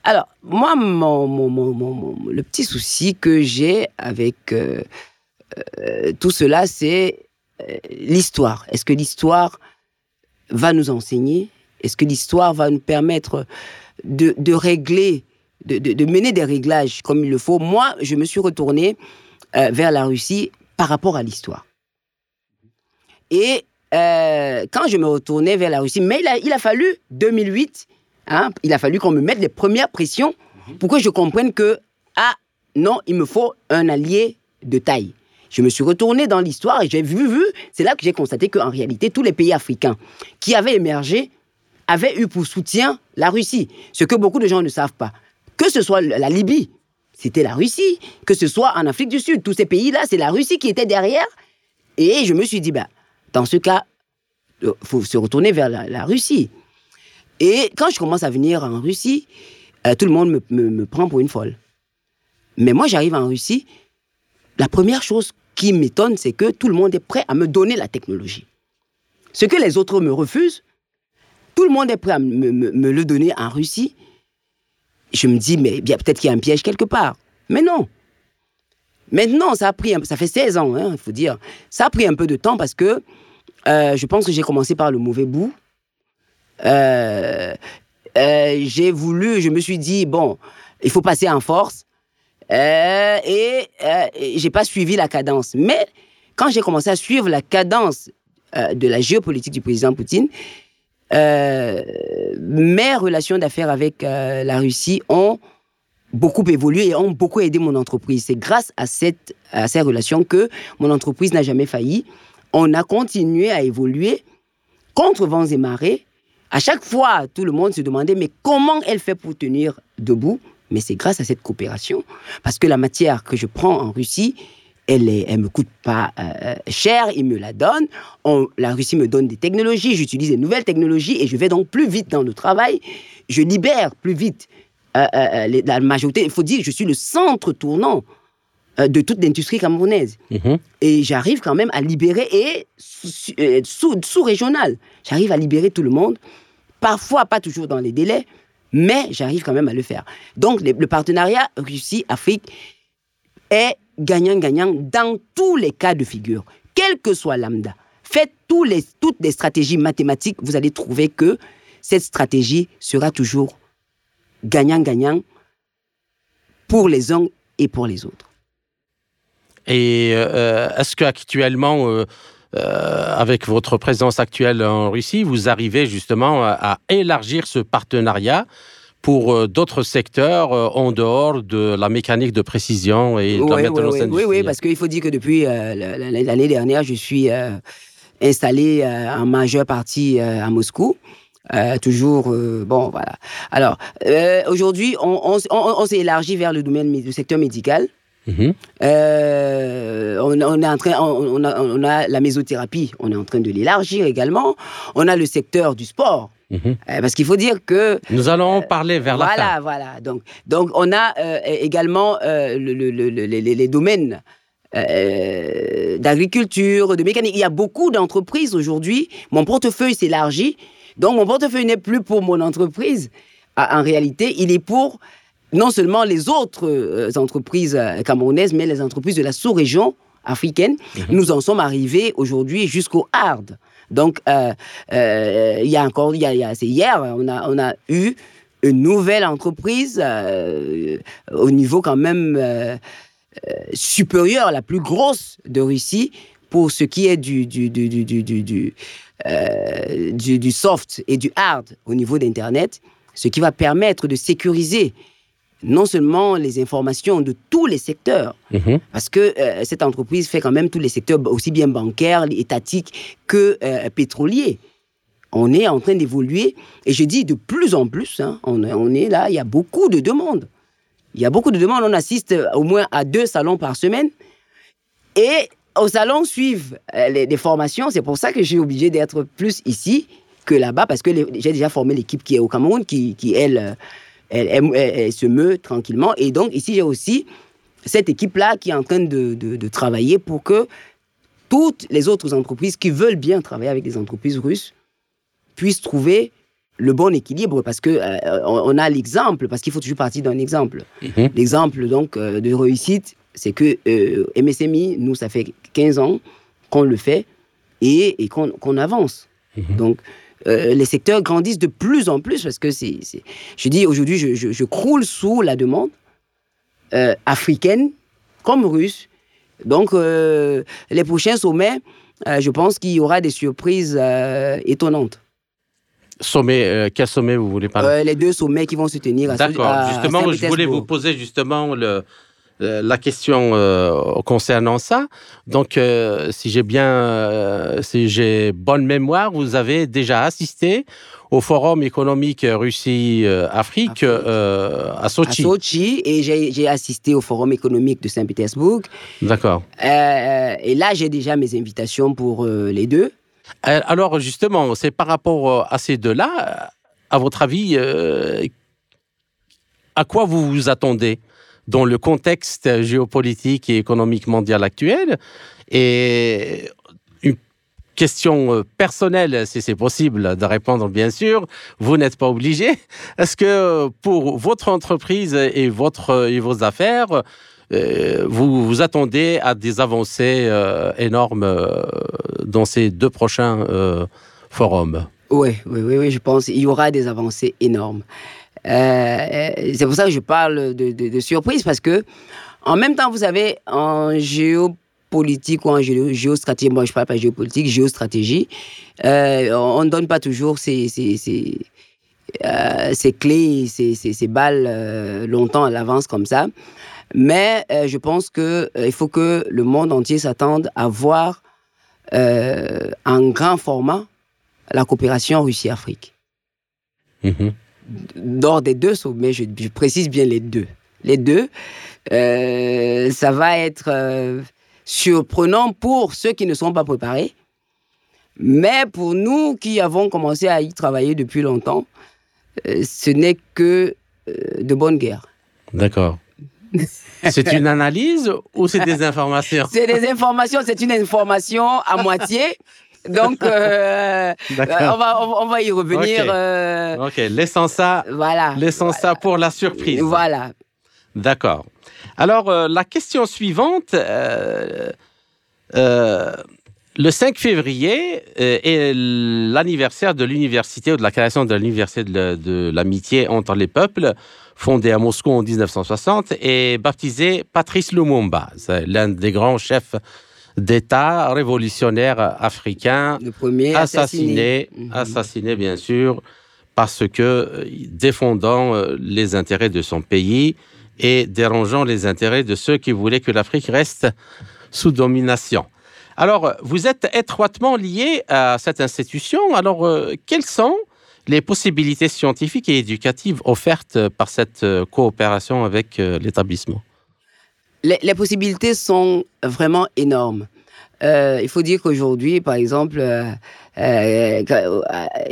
alors, moi, mon, le petit souci que j'ai avec tout cela, c'est l'histoire. Est-ce que l'histoire va nous enseigner? Est-ce que l'histoire va nous permettre de, régler, de, mener des réglages comme il le faut. Moi, je me suis retourné euh, vers la Russie par rapport à l'histoire. Et euh, quand je me retournais vers la Russie, mais il a, fallu 2008, hein, il a fallu qu'on me mette les premières pressions pour que je comprenne que, ah, non, il me faut un allié de taille. Je me suis retourné dans l'histoire et j'ai vu, vu, c'est là que j'ai constaté qu'en réalité, tous les pays africains qui avaient émergé avait eu pour soutien la Russie, ce que beaucoup de gens ne savent pas. Que ce soit la Libye, c'était la Russie, que ce soit en Afrique du Sud, tous ces pays-là, c'est la Russie qui était derrière. Et je me suis dit, bah, dans ce cas, il euh, faut se retourner vers la, Russie. Et quand je commence à venir en Russie, euh, tout le monde me, me prend pour une folle. Mais moi, j'arrive en Russie, la première chose qui m'étonne, c'est que tout le monde est prêt à me donner la technologie. Ce que les autres me refusent, tout le monde est prêt à me, le donner en Russie. Je me dis, mais peut-être qu'il y a un piège quelque part. Mais non. Maintenant, ça fait 16 ans, il hein, faut dire. Ça a pris un peu de temps parce que euh, je pense que j'ai commencé par le mauvais bout. Euh, euh, j'ai voulu, je me suis dit, bon, il faut passer en force. et j'ai pas suivi la cadence. Mais quand j'ai commencé à suivre la cadence de la géopolitique du président Poutine, euh, mes relations d'affaires avec euh, la Russie ont beaucoup évolué et ont beaucoup aidé mon entreprise. C'est grâce à, cette, à ces relations que mon entreprise n'a jamais failli. On a continué à évoluer contre vents et marées. À chaque fois, tout le monde se demandait, mais comment elle fait pour tenir debout? Mais c'est grâce à cette coopération. Parce que la matière que je prends en Russie, elle ne me coûte pas euh, cher, il me la donne. la Russie me donne des technologies, j'utilise des nouvelles technologies et je vais donc plus vite dans le travail. Je libère plus vite euh, euh, la majorité. Il faut dire que je suis le centre tournant de toute l'industrie camerounaise. Mhm. Et j'arrive quand même à libérer, et sous-régional, j'arrive à libérer tout le monde. Parfois, pas toujours dans les délais, mais j'arrive quand même à le faire. Donc, le partenariat Russie-Afrique gagnant-gagnant dans tous les cas de figure, quel que soit lambda. Faites tous les, toutes les stratégies mathématiques, vous allez trouver que cette stratégie sera toujours gagnant-gagnant pour les uns et pour les autres. Et euh, est-ce qu'actuellement, euh, euh, avec votre présence actuelle en Russie, vous arrivez justement à élargir ce partenariat pour euh, d'autres secteurs euh, en dehors de la mécanique de précision et de la maintenance oui, oui, oui, parce qu'il faut dire que depuis euh, l'année dernière, je suis installé en majeure partie à Moscou. toujours, bon, voilà. Alors, aujourd'hui, on, s'est élargi vers le domaine, du secteur médical. Mhm. on, est en train, a, on, a, la mésothérapie, on est en train de l'élargir également. On a le secteur du sport. Mhm. Euh, parce qu'il faut dire que... Nous allons en parler vers la fin. Voilà, voilà. Donc, donc on a euh, également euh, les, domaines d'agriculture, de mécanique. Il y a beaucoup d'entreprises aujourd'hui. Mon portefeuille s'élargit. Donc, mon portefeuille n'est plus pour mon entreprise. En réalité, il est pour non seulement les autres euh, entreprises euh, camerounaises, mais les entreprises de la sous-région africaine. Mhm. Nous en sommes arrivés aujourd'hui jusqu'au hard. Donc, euh, euh, il y a encore, il y y c'est hier, on a, on a eu une nouvelle entreprise euh, au niveau quand même euh, supérieur, la plus grosse de Russie pour ce qui est du, du, du, du, du- du soft et du hard au niveau d'Internet, ce qui va permettre de sécuriser non seulement les informations de tous les secteurs, Mhm. parce que euh, cette entreprise fait quand même tous les secteurs, aussi bien bancaires, étatiques que euh, pétroliers. On est en train d'évoluer, et je dis de plus en plus, hein, on, est- on est là, il y a beaucoup de demandes. Il y a beaucoup de demandes, on assiste euh, au moins à deux salons par semaine, et au salon suivent euh, les, les formations, c'est pour ça que je suis obligé d'être plus ici que là-bas, parce que j'ai déjà formé l'équipe qui est au Cameroun, qui, qui elle, elle, elle- elle- elle se meut tranquillement, et donc ici j'ai aussi cette équipe-là qui est en train de, de- de travailler pour que toutes les autres entreprises qui veulent bien travailler avec des entreprises russes puissent trouver le bon équilibre parce que euh, on, a l'exemple parce qu'il faut toujours partir d'un exemple. Mhm. L'exemple donc euh, de réussite, c'est que euh, MSMI, nous ça fait 15 ans qu'on le fait et, et qu'on qu'on avance. Mhm. Donc euh, les secteurs grandissent de plus en plus parce que c'est, je dis aujourd'hui, je, je- je croule sous la demande euh, africaine comme russe. Donc, euh, les prochains sommets, je pense qu'il y aura des surprises étonnantes. Sommet, euh, quel sommet vous voulez parler? Euh, les deux sommets qui vont se tenir à D'accord. à Justement, je voulais vous poser justement le, la question euh, concernant ça. Donc, euh, si j'ai bien, euh, si j'ai bonne mémoire, vous avez déjà assisté au Forum économique Russie-Afrique Afrique. euh, à à Sochi. Sochi et j'ai assisté au Forum économique de Saint-Pétersbourg. D'accord. Euh, et là, j'ai déjà mes invitations pour euh, les deux. Euh, Alors, justement, c'est par rapport euh, à ces deux-là, euh, à votre avis, euh, à quoi vous vous attendez? Dans le contexte géopolitique et économique mondial actuel Et une question euh, personnelle, si c'est possible de répondre, bien sûr, vous n'êtes pas obligé. Est-ce que pour votre entreprise et, vos affaires, euh, vous vous attendez à des avancées euh, énormes dans ces deux prochains forums? Oui, oui, oui, oui, je pense qu'il y aura des avancées énormes. Euh, c'est pour ça que je parle de, surprise, parce que en même temps, vous savez, en géopolitique ou en géo- géostratégie, moi je parle pas géopolitique, géostratégie, euh, on ne donne pas toujours ces, ces, ces, euh, ces clés, ces, balles euh, longtemps à l'avance comme ça. Mais je pense qu'il faut que le monde entier s'attende à voir en grand format la coopération Russie-Afrique. Mhm. Lors des deux sommets, je, je précise bien les deux. Les deux, euh, ça va être euh, surprenant pour ceux qui ne sont pas préparés. Mais pour nous qui avons commencé à y travailler depuis longtemps, euh, ce n'est que de bonne guerre. D'accord. C'est une analyse ou c'est des informations? C'est des informations, c'est une information à moitié. Donc, euh, on, va, on, va- on va y revenir. Ok. euh, Ok, laissons ça, voilà. laissons ça pour la surprise. Voilà. D'accord. Alors, euh, la question suivante. le 5 février est l'anniversaire de l'université ou de la création de l'université de, la- de l'amitié entre les peuples, fondée à Moscou en 1960 et baptisée Patrice Lumumba. L'un des grands chefs d'État Le premier assassiné, Mhm. assassiné bien sûr, parce que euh, défendant euh, les intérêts de son pays et dérangeant les intérêts de ceux qui voulaient que l'Afrique reste sous domination. Alors, vous êtes étroitement lié à cette institution. Alors, euh, quelles sont les possibilités scientifiques et éducatives offertes par cette coopération avec l'établissement? Les, possibilités sont vraiment énormes. Euh, il faut dire qu'aujourd'hui, par exemple, euh, euh,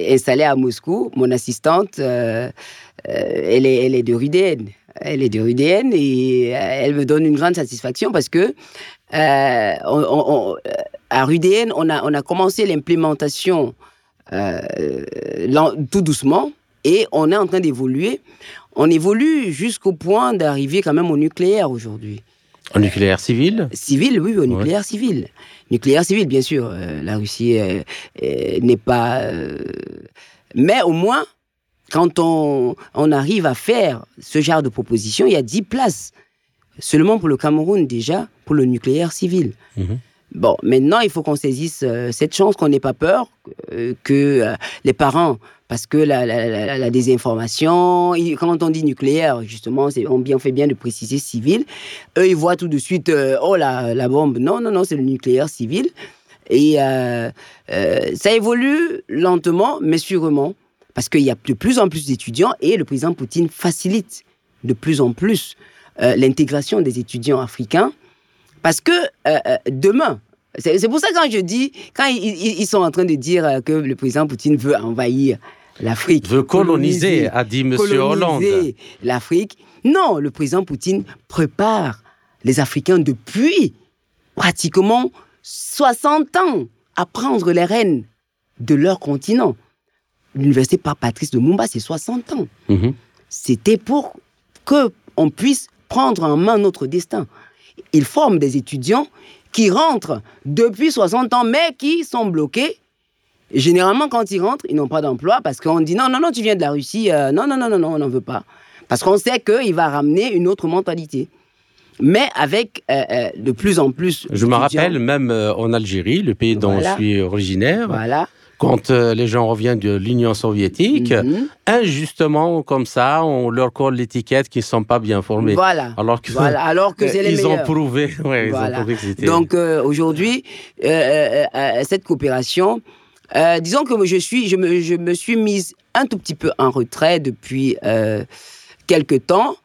installée à Moscou, mon assistante, elle, est, de Rudéenne. Elle est de Rudéenne et elle me donne une grande satisfaction parce que on- à Rudéenne, on a, commencé l'implémentation tout doucement et on est en train d'évoluer. on évolue jusqu'au point d'arriver quand même au nucléaire aujourd'hui. Au nucléaire civil Civil, oui, au nucléaire civil. Nucléaire civil, bien sûr. Euh, la Russie euh, euh, n'est pas. Mais au moins, quand on, on arrive à faire ce genre de proposition, il y a 10 places. Seulement pour le Cameroun, déjà, pour le nucléaire civil. Mhm. Bon, maintenant, il faut qu'on saisisse cette chance, qu'on n'ait pas peur, que les parents, parce que la, désinformation, quand on dit nucléaire, justement, on, fait bien de préciser civil, eux, ils voient tout de suite, euh, oh, la, bombe. Non, non, non, c'est le nucléaire civil. Et euh, euh, ça évolue lentement, mais sûrement, parce qu'il y a de plus en plus d'étudiants et le président Poutine facilite de plus en plus euh, l'intégration des étudiants africains. Parce que demain, c'est pour ça quand je dis, quand ils, sont en train de dire que le président Poutine veut envahir l'Afrique, Veut coloniser, a dit M. Hollande. l'Afrique. Non, le président Poutine prépare les Africains depuis pratiquement 60 ans à prendre les rênes de leur continent. L'université par Patrice de Mumba, c'est 60 ans. Mhm. C'était pour que on puisse prendre en main notre destin. Ils forment des étudiants qui rentrent depuis 60 ans, mais qui sont bloqués. Et généralement, quand ils rentrent, ils n'ont pas d'emploi parce qu'on dit non, non, non, tu viens de la Russie, euh, non, non, non, non, non, on n'en veut pas. Parce qu'on sait qu'il va ramener une autre mentalité. Mais avec euh, euh, de plus en plus. Je me rappelle même euh, en Algérie, le pays dont Voilà. je suis originaire, Voilà. quand les gens reviennent de l'Union soviétique, Mhm. injustement comme ça, on leur colle l'étiquette qu'ils ne sont pas bien formés. Voilà. Alors que, Voilà. Alors que c'est les ils ont prouvé, ouais, ils ont Voilà. prouvé que. Donc aujourd'hui, cette coopération, euh, disons que je, suis, je, me, je me suis mise un tout petit peu en retrait depuis euh, quelques temps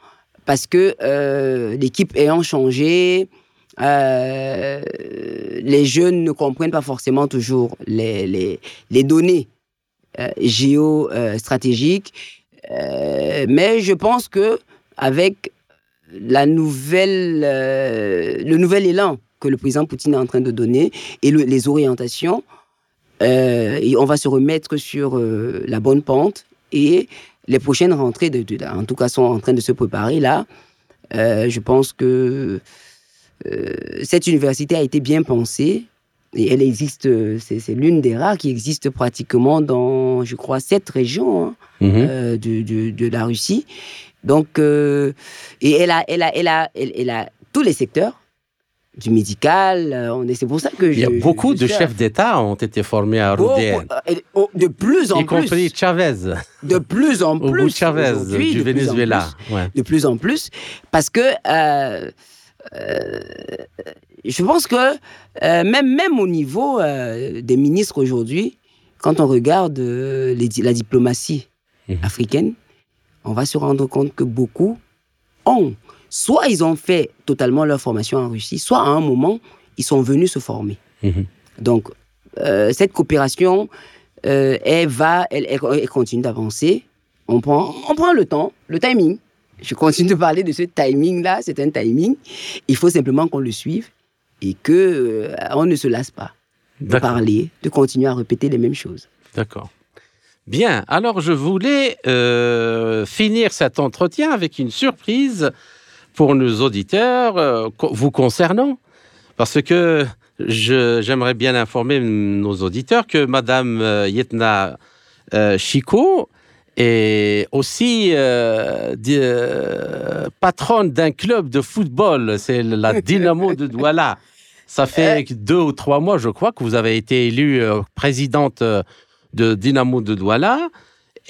parce que euh, l'équipe ayant changé, euh, les jeunes ne comprennent pas forcément toujours les, les, données géostratégiques. Mais je pense que avec la nouvelle, le nouvel élan que le président Poutine est en train de donner et le- les orientations, et on va se remettre sur euh, la bonne pente et les prochaines rentrées, de, de- en tout cas, sont en train de se préparer là. Euh, je pense que euh, cette université a été bien pensée et elle existe, euh, c'est l'une des rares qui existe pratiquement dans, je crois, sept régions. hein Mhm. euh, de, de, de la Russie. Donc, euh, et elle a, elle, a, elle, a, elle, elle a tous les secteurs, du médical, euh, on est- c'est pour ça que. Il y a je- beaucoup je de chefs d'État ont été formés à Beaucoup, Roudéen, euh, oh, de plus en y compris plus. Chavez, De plus en plus. Chavez aujourd'hui, du de Venezuela. plus Ouais. de plus en plus, parce que euh, euh, je pense que euh, même, même au niveau des ministres aujourd'hui, quand on regarde les la diplomatie Mhm. africaine, on va se rendre compte que beaucoup ont, soit ils ont fait totalement leur formation en Russie, soit à un moment, ils sont venus se former. Mhm. Donc, euh, cette coopération, euh, elle va, elle, continue d'avancer. On prend, on prend le temps, le timing. Je continue de parler de ce timing-là, c'est un timing. Il faut simplement qu'on le suive et que euh, on ne se lasse pas de parler, de continuer à répéter les mêmes choses. D'accord. Bien, alors je voulais finir cet entretien avec une surprise pour nos auditeurs euh, vous concernant, parce que j'aimerais bien informer nos auditeurs que Madame euh, Yetna euh, Chico est aussi patronne d'un club de football, c'est la Dynamo de Douala. Ça fait deux ou trois mois, je crois, que vous avez été élue présidente de Dynamo de Douala.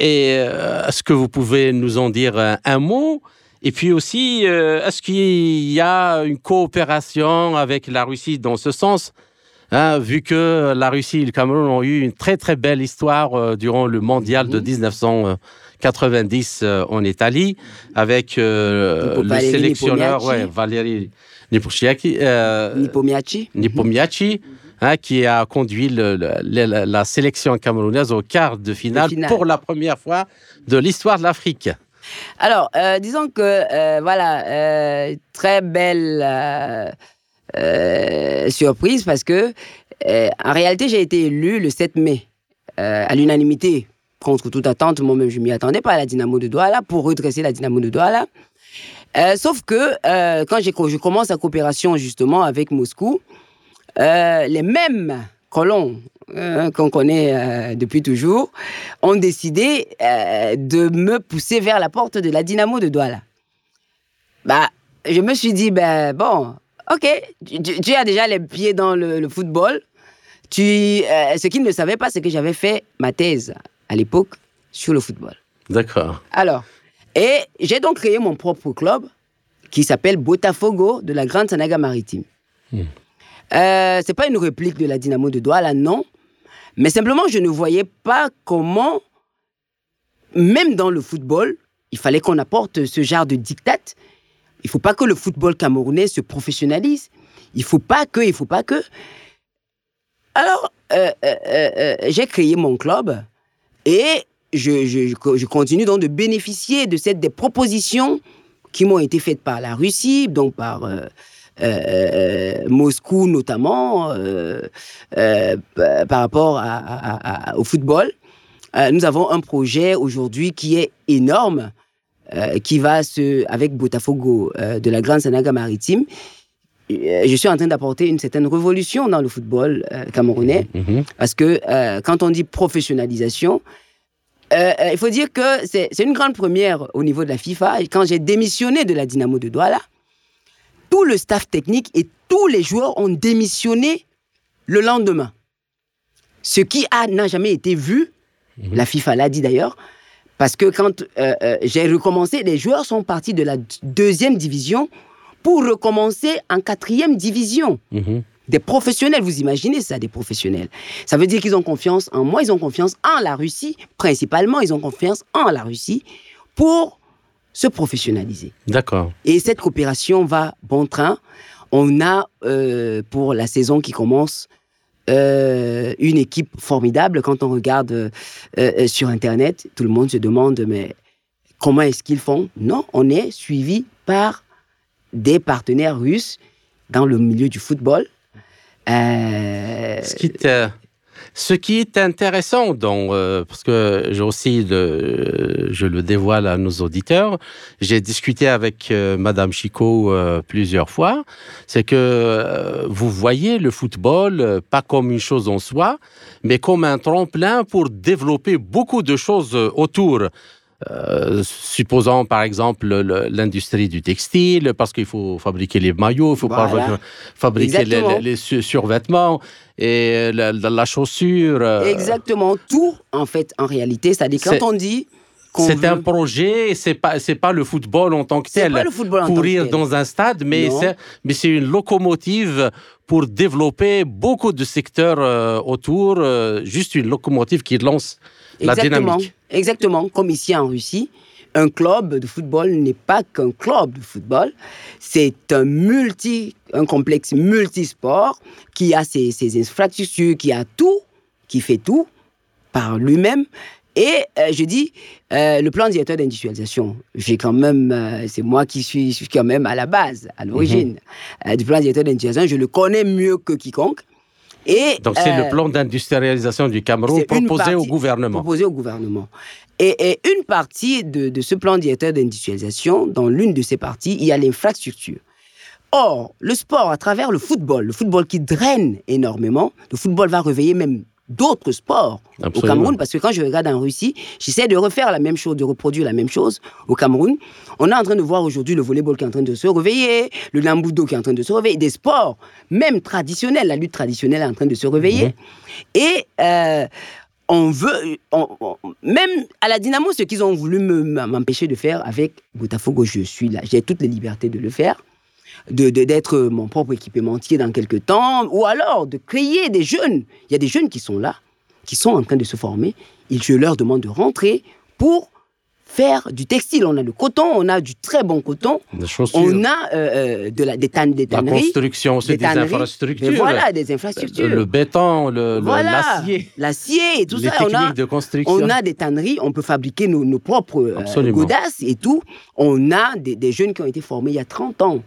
Et est-ce que vous pouvez nous en dire un mot Et puis aussi, euh, est-ce qu'il y a une coopération avec la Russie dans ce sens Hein, vu que la Russie et le Cameroun ont eu une très très belle histoire euh, durant le mondial de Mhm. 1990 euh, en Italie, avec euh, le Valérie sélectionneur ouais, Valérie Nepomniachtchi, euh, Nipomiachi Nepomniachtchi, hein, qui a conduit le- le- la, la sélection camerounaise au quart de finale, finale. pour la première fois de l'histoire de l'Afrique. Alors, euh, disons que, euh, voilà, euh, très belle surprise parce que, en réalité, j'ai été élu le 7 mai à l'unanimité contre toute attente, moi-même je m'y attendais pas à la Dynamo de Douala pour redresser la Dynamo de Douala. Sauf que quand je commence la coopération justement avec Moscou, les mêmes colons euh, qu'on connaît euh, depuis toujours ont décidé euh, de me pousser vers la porte de la Dynamo de Douala. Bah, je me suis dit, ben bon, ok, tu, as déjà les pieds dans le, le football. Tu, ce qu'ils ne savaient pas, c'est que j'avais fait ma thèse à l'époque sur le football. D'accord. Alors, et j'ai donc créé mon propre club qui s'appelle Botafogo de la Grande Sanaga Maritime. Euh, c'est pas une réplique de la Dynamo de Douala, non. Mais simplement, je ne voyais pas comment, même dans le football, il fallait qu'on apporte ce genre de diktat. Il faut pas que le football camerounais se professionnalise. Il faut pas que, il faut pas que. Alors, euh, euh, euh, j'ai créé mon club et je, je- continue donc de bénéficier de cette, des propositions qui m'ont été faites par la Russie, donc par Moscou notamment, euh, euh, par rapport à- à- à- au football. Euh, nous avons un projet aujourd'hui qui est énorme, euh, qui va se, avec Botafogo euh, de la Grande Sanaga Maritime. Euh, Je suis en train d'apporter une certaine révolution dans le football euh, camerounais. Mhm. Parce que euh, quand on dit professionnalisation, euh, euh, il faut dire que c'est une grande première au niveau de la FIFA. Quand j'ai démissionné de la Dynamo de Douala, tout le staff technique et tous les joueurs ont démissionné le lendemain. Ce qui a- n'a jamais été vu, la FIFA l'a dit d'ailleurs, parce que quand euh, euh, j'ai recommencé, les joueurs sont partis de la deuxième division pour recommencer en quatrième division Mhm. des professionnels, vous imaginez ça, des professionnels. Ça veut dire qu'ils ont confiance en moi, ils ont confiance en la Russie, principalement, ils ont confiance en la Russie pour se professionnaliser. D'accord. Et cette coopération va bon train. On a, euh, pour la saison qui commence, euh, une équipe formidable. Quand on regarde euh, sur Internet, tout le monde se demande, mais comment est-ce qu'ils font? Non, on est suivi par des partenaires russes dans le milieu du football. Euh, Ce qui est, ce qui est intéressant, dans, euh, parce que j'ai aussi, le, je le dévoile à nos auditeurs, j'ai discuté avec euh, Madame Chico euh, plusieurs fois, c'est que euh, vous voyez le football euh, pas comme une chose en soi, mais comme un tremplin pour développer beaucoup de choses euh, autour. Euh, supposons par exemple le- l'industrie du textile, parce qu'il faut fabriquer les maillots, il faut Voilà. fabriquer les, Exactement. les- les su- survêtements et la, la- la chaussure. euh, Exactement, tout, en fait, en réalité. C'est-à-dire, C'est- quand on dit C'est un projet, c'est pas c'est pas le football en tant que tel. pas le football en tant que courir tel. dans un stade, mais c'est mais c'est une locomotive pour développer beaucoup de secteurs euh, autour. euh, juste une locomotive qui lance la Exactement. dynamique. Exactement, comme ici en Russie, un club de football n'est pas qu'un club de football, c'est un multi, un complexe multisport qui a ses, ses infrastructures, qui a tout, qui fait tout par lui-même. Et euh, je dis, euh, le plan directeur d'industrialisation, j'ai quand même, euh, c'est moi qui suis, quand même à la base, à l'origine euh, du plan directeur d'industrialisation, je le connais mieux que quiconque. Et, Donc c'est euh, le plan d'industrialisation du Cameroun proposé au gouvernement. proposé au gouvernement. Et, et une partie de, de ce plan directeur d'industrialisation, dans l'une de ces parties, il y a l'infrastructure. Or, le sport, à travers le football, le football qui draine énormément, le football va réveiller même d'autres sports au. Cameroun, parce que quand je regarde en Russie, j'essaie de refaire la même chose, de reproduire la même chose au Cameroun. On est en train de voir aujourd'hui le volleyball qui est en train de se réveiller, le lambudo qui est en train de se réveiller, des sports, même traditionnels, la lutte traditionnelle est en train de se réveiller. Et euh, on veut, on- on- même à la Dynamo, ce qu'ils ont voulu me- m'empêcher de faire avec Botafogo, je suis là, j'ai toutes les libertés de le faire, de d'être mon propre équipementier dans quelques temps, ou alors de créer des jeunes. Il y a des jeunes qui sont là, qui sont en train de se former, et je leur demande de rentrer pour faire du textile. On a le coton, on a du très bon coton, Des on a euh, de la, des, tannes, des la tanneries, construction, c'est des, tanneries, infrastructures. mais voilà, des infrastructures. le béton, le- Voilà, l'acier, l'acier et tout les ça. On a, de construction. on a des tanneries, on peut fabriquer nos, nos propres euh, godasses et tout. On a des, des jeunes qui ont été formés il y a 30 ans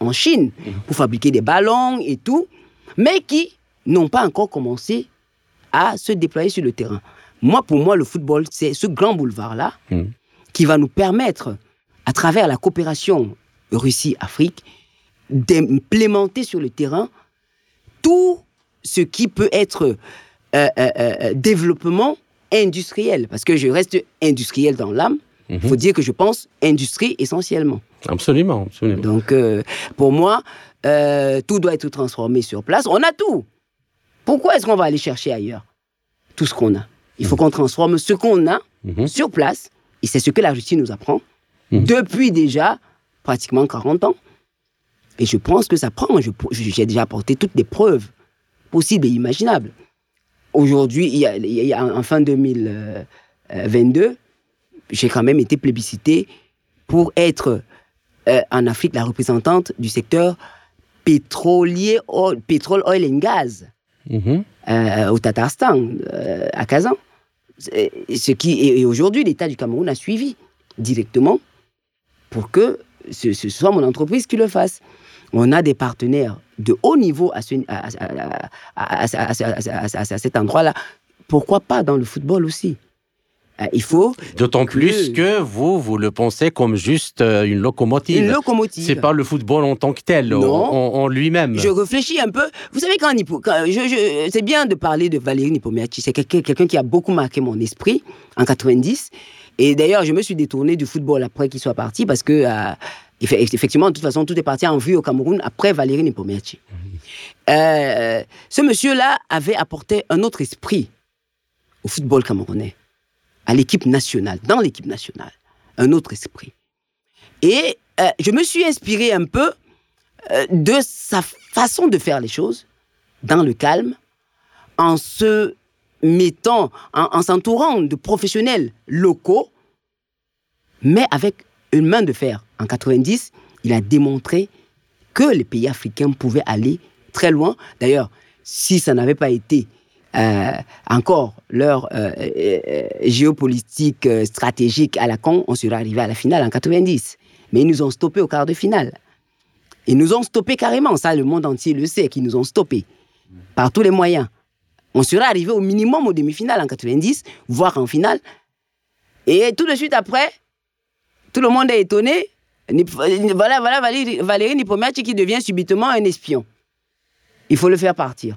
en Chine Mhm. pour fabriquer des ballons et tout, mais qui n'ont pas encore commencé à se déployer sur le terrain. Moi, pour moi, le football, c'est ce grand boulevard-là Mm. qui va nous permettre, à travers la coopération Russie-Afrique, d'implémenter sur le terrain tout ce qui peut être euh, euh, euh, développement industriel. Parce que je reste industriel dans l'âme. Il Mhm. faut dire que je pense industrie essentiellement. Absolument, absolument. Donc, euh, pour moi, euh, tout doit être transformé sur place. On a tout. Pourquoi est-ce qu'on va aller chercher ailleurs tout ce qu'on a? Il faut qu'on transforme ce qu'on a Mhm. sur place. Et c'est ce que la Russie nous apprend Mhm. depuis déjà pratiquement 40 ans. Et je pense que ça prend. J'ai déjà apporté toutes les preuves possibles et imaginables. Aujourd'hui, il y a, il y a- en fin 2022, j'ai quand même été plébiscité pour être en Afrique la représentante du secteur pétrolier, pétrole, oil and gas mmh. euh, au Tatarstan, à Kazan. Ce qui, et aujourd'hui, l'État du Cameroun a suivi directement pour que ce, soit mon entreprise qui le fasse. On a des partenaires de haut niveau à cet endroit-là. Pourquoi pas dans le football aussi il faut D'autant plus que vous, vous le pensez comme juste euh, une locomotive. une locomotive. C'est pas le football en tant que tel, en, Non. en- en lui-même. Je réfléchis un peu. Vous savez, quand, quand je, je- c'est bien de parler de Valérie Nipomiachi. C'est quelqu'un qui a beaucoup marqué mon esprit en 90. Et d'ailleurs, je me suis détourné du football après qu'il soit parti parce que, euh, effe- effectivement, de toute façon, tout est parti en vue au Cameroun après Valérie Nipomiachi. Euh, ce monsieur-là avait apporté un autre esprit au football camerounais, à l'équipe nationale, dans l'équipe nationale, un autre esprit. Et euh, je me suis inspiré un peu euh, de sa façon de faire les choses, dans le calme, en se mettant, en, en s'entourant de professionnels locaux, mais avec une main de fer. En 90, il a démontré que les pays africains pouvaient aller très loin. D'ailleurs, si ça n'avait pas été euh, encore leur euh, euh, géopolitique stratégique à la con, on serait arrivé à la finale en 90. Mais ils nous ont stoppés au quart de finale. Ils nous ont stoppés carrément, ça le monde entier le sait, qu'ils nous ont stoppés par tous les moyens. On serait arrivé au minimum aux demi-finales en 90, voire en finale. Et tout de suite après, tout le monde est étonné. Voilà, voilà Valérie, Valérie Nipomiachi qui devient subitement un espion. Il faut le faire partir.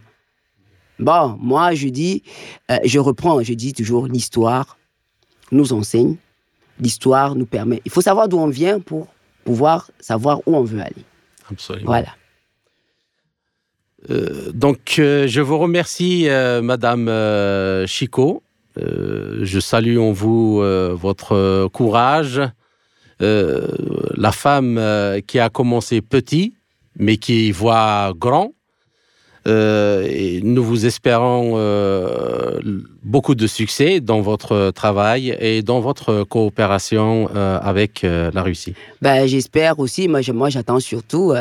Bon, moi, je dis, euh, je reprends, je dis toujours, l'histoire nous enseigne, l'histoire nous permet. Il faut savoir d'où on vient pour pouvoir savoir où on veut aller. Absolument. Voilà. Euh, donc, euh, je vous remercie, Madame Chico. Je salue en vous votre courage. La femme qui a commencé petit, mais qui voit grand. Euh, et nous vous espérons euh, beaucoup de succès dans votre travail et dans votre coopération euh, avec la Russie. Ben, j'espère aussi, moi, j'attends surtout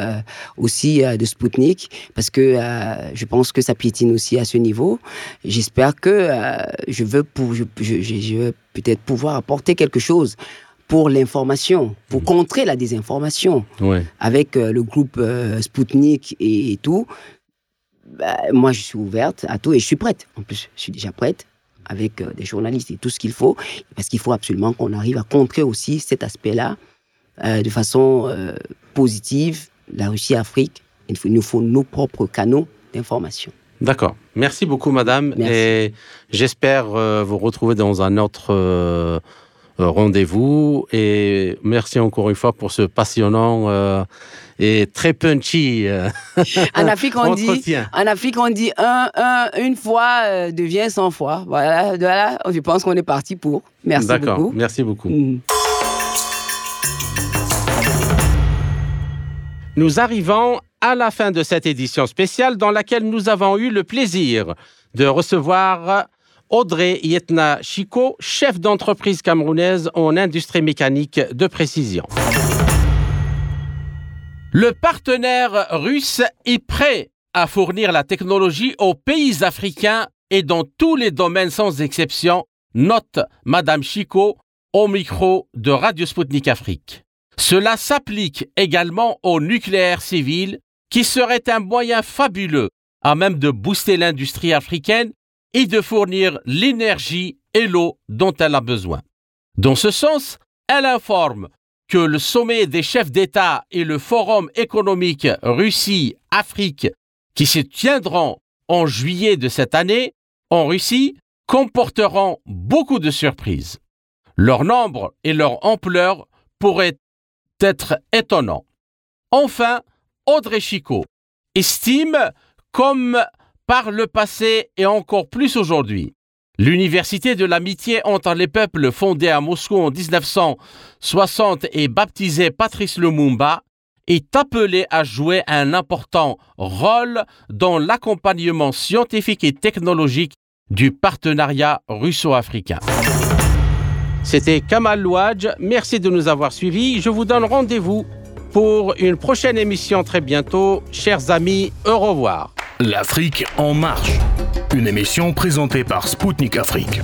aussi de Spoutnik, parce que je pense que ça piétine aussi à ce niveau. J'espère que je veux, pour, je, je- je- je veux peut-être pouvoir apporter quelque chose pour l'information, pour contrer la désinformation Ouais. avec euh, le groupe euh, Spoutnik et, et tout. Ben, moi, je suis ouverte à tout et je suis prête. En plus, je suis déjà prête avec euh, des journalistes et tout ce qu'il faut, parce qu'il faut absolument qu'on arrive à contrer aussi cet aspect-là euh, de façon euh, positive. La Russie-Afrique, il, nous faut nos propres canaux d'information. D'accord. Merci beaucoup, madame. Merci. Et j'espère vous retrouver dans un autre rendez-vous. Et merci encore une fois pour ce passionnant et très punchy euh, En Afrique, on dit, en Afrique, on dit un, un, une fois euh, devient 100 fois. Voilà, voilà, je pense qu'on est parti pour. Merci D'accord. beaucoup. Merci beaucoup. Mm. Nous arrivons à la fin de cette édition spéciale dans laquelle nous avons eu le plaisir de recevoir Audrey Yetna Chico, chef d'entreprise camerounaise en industrie mécanique de précision. Le partenaire russe est prêt à fournir la technologie aux pays africains et dans tous les domaines sans exception, note Madame Chico au micro de Radio Sputnik Afrique. Cela s'applique également au nucléaire civil, qui serait un moyen fabuleux à même de booster l'industrie africaine et de fournir l'énergie et l'eau dont elle a besoin. Dans ce sens, elle informe que le sommet des chefs d'État et le forum économique Russie-Afrique qui se tiendront en juillet de cette année en Russie comporteront beaucoup de surprises. Leur nombre et leur ampleur pourraient être étonnants. Enfin, Audrey Chico estime, comme par le passé et encore plus aujourd'hui, L'Université de l'amitié entre les peuples fondée à Moscou en 1960 et baptisée Patrice Lumumba est appelée à jouer un important rôle dans l'accompagnement scientifique et technologique du partenariat russo-africain. C'était Kamal Louadj, merci de nous avoir suivis. Je vous donne rendez-vous pour une prochaine émission très bientôt. Chers amis, au revoir. L'Afrique en marche une émission présentée par Spoutnik Afrique.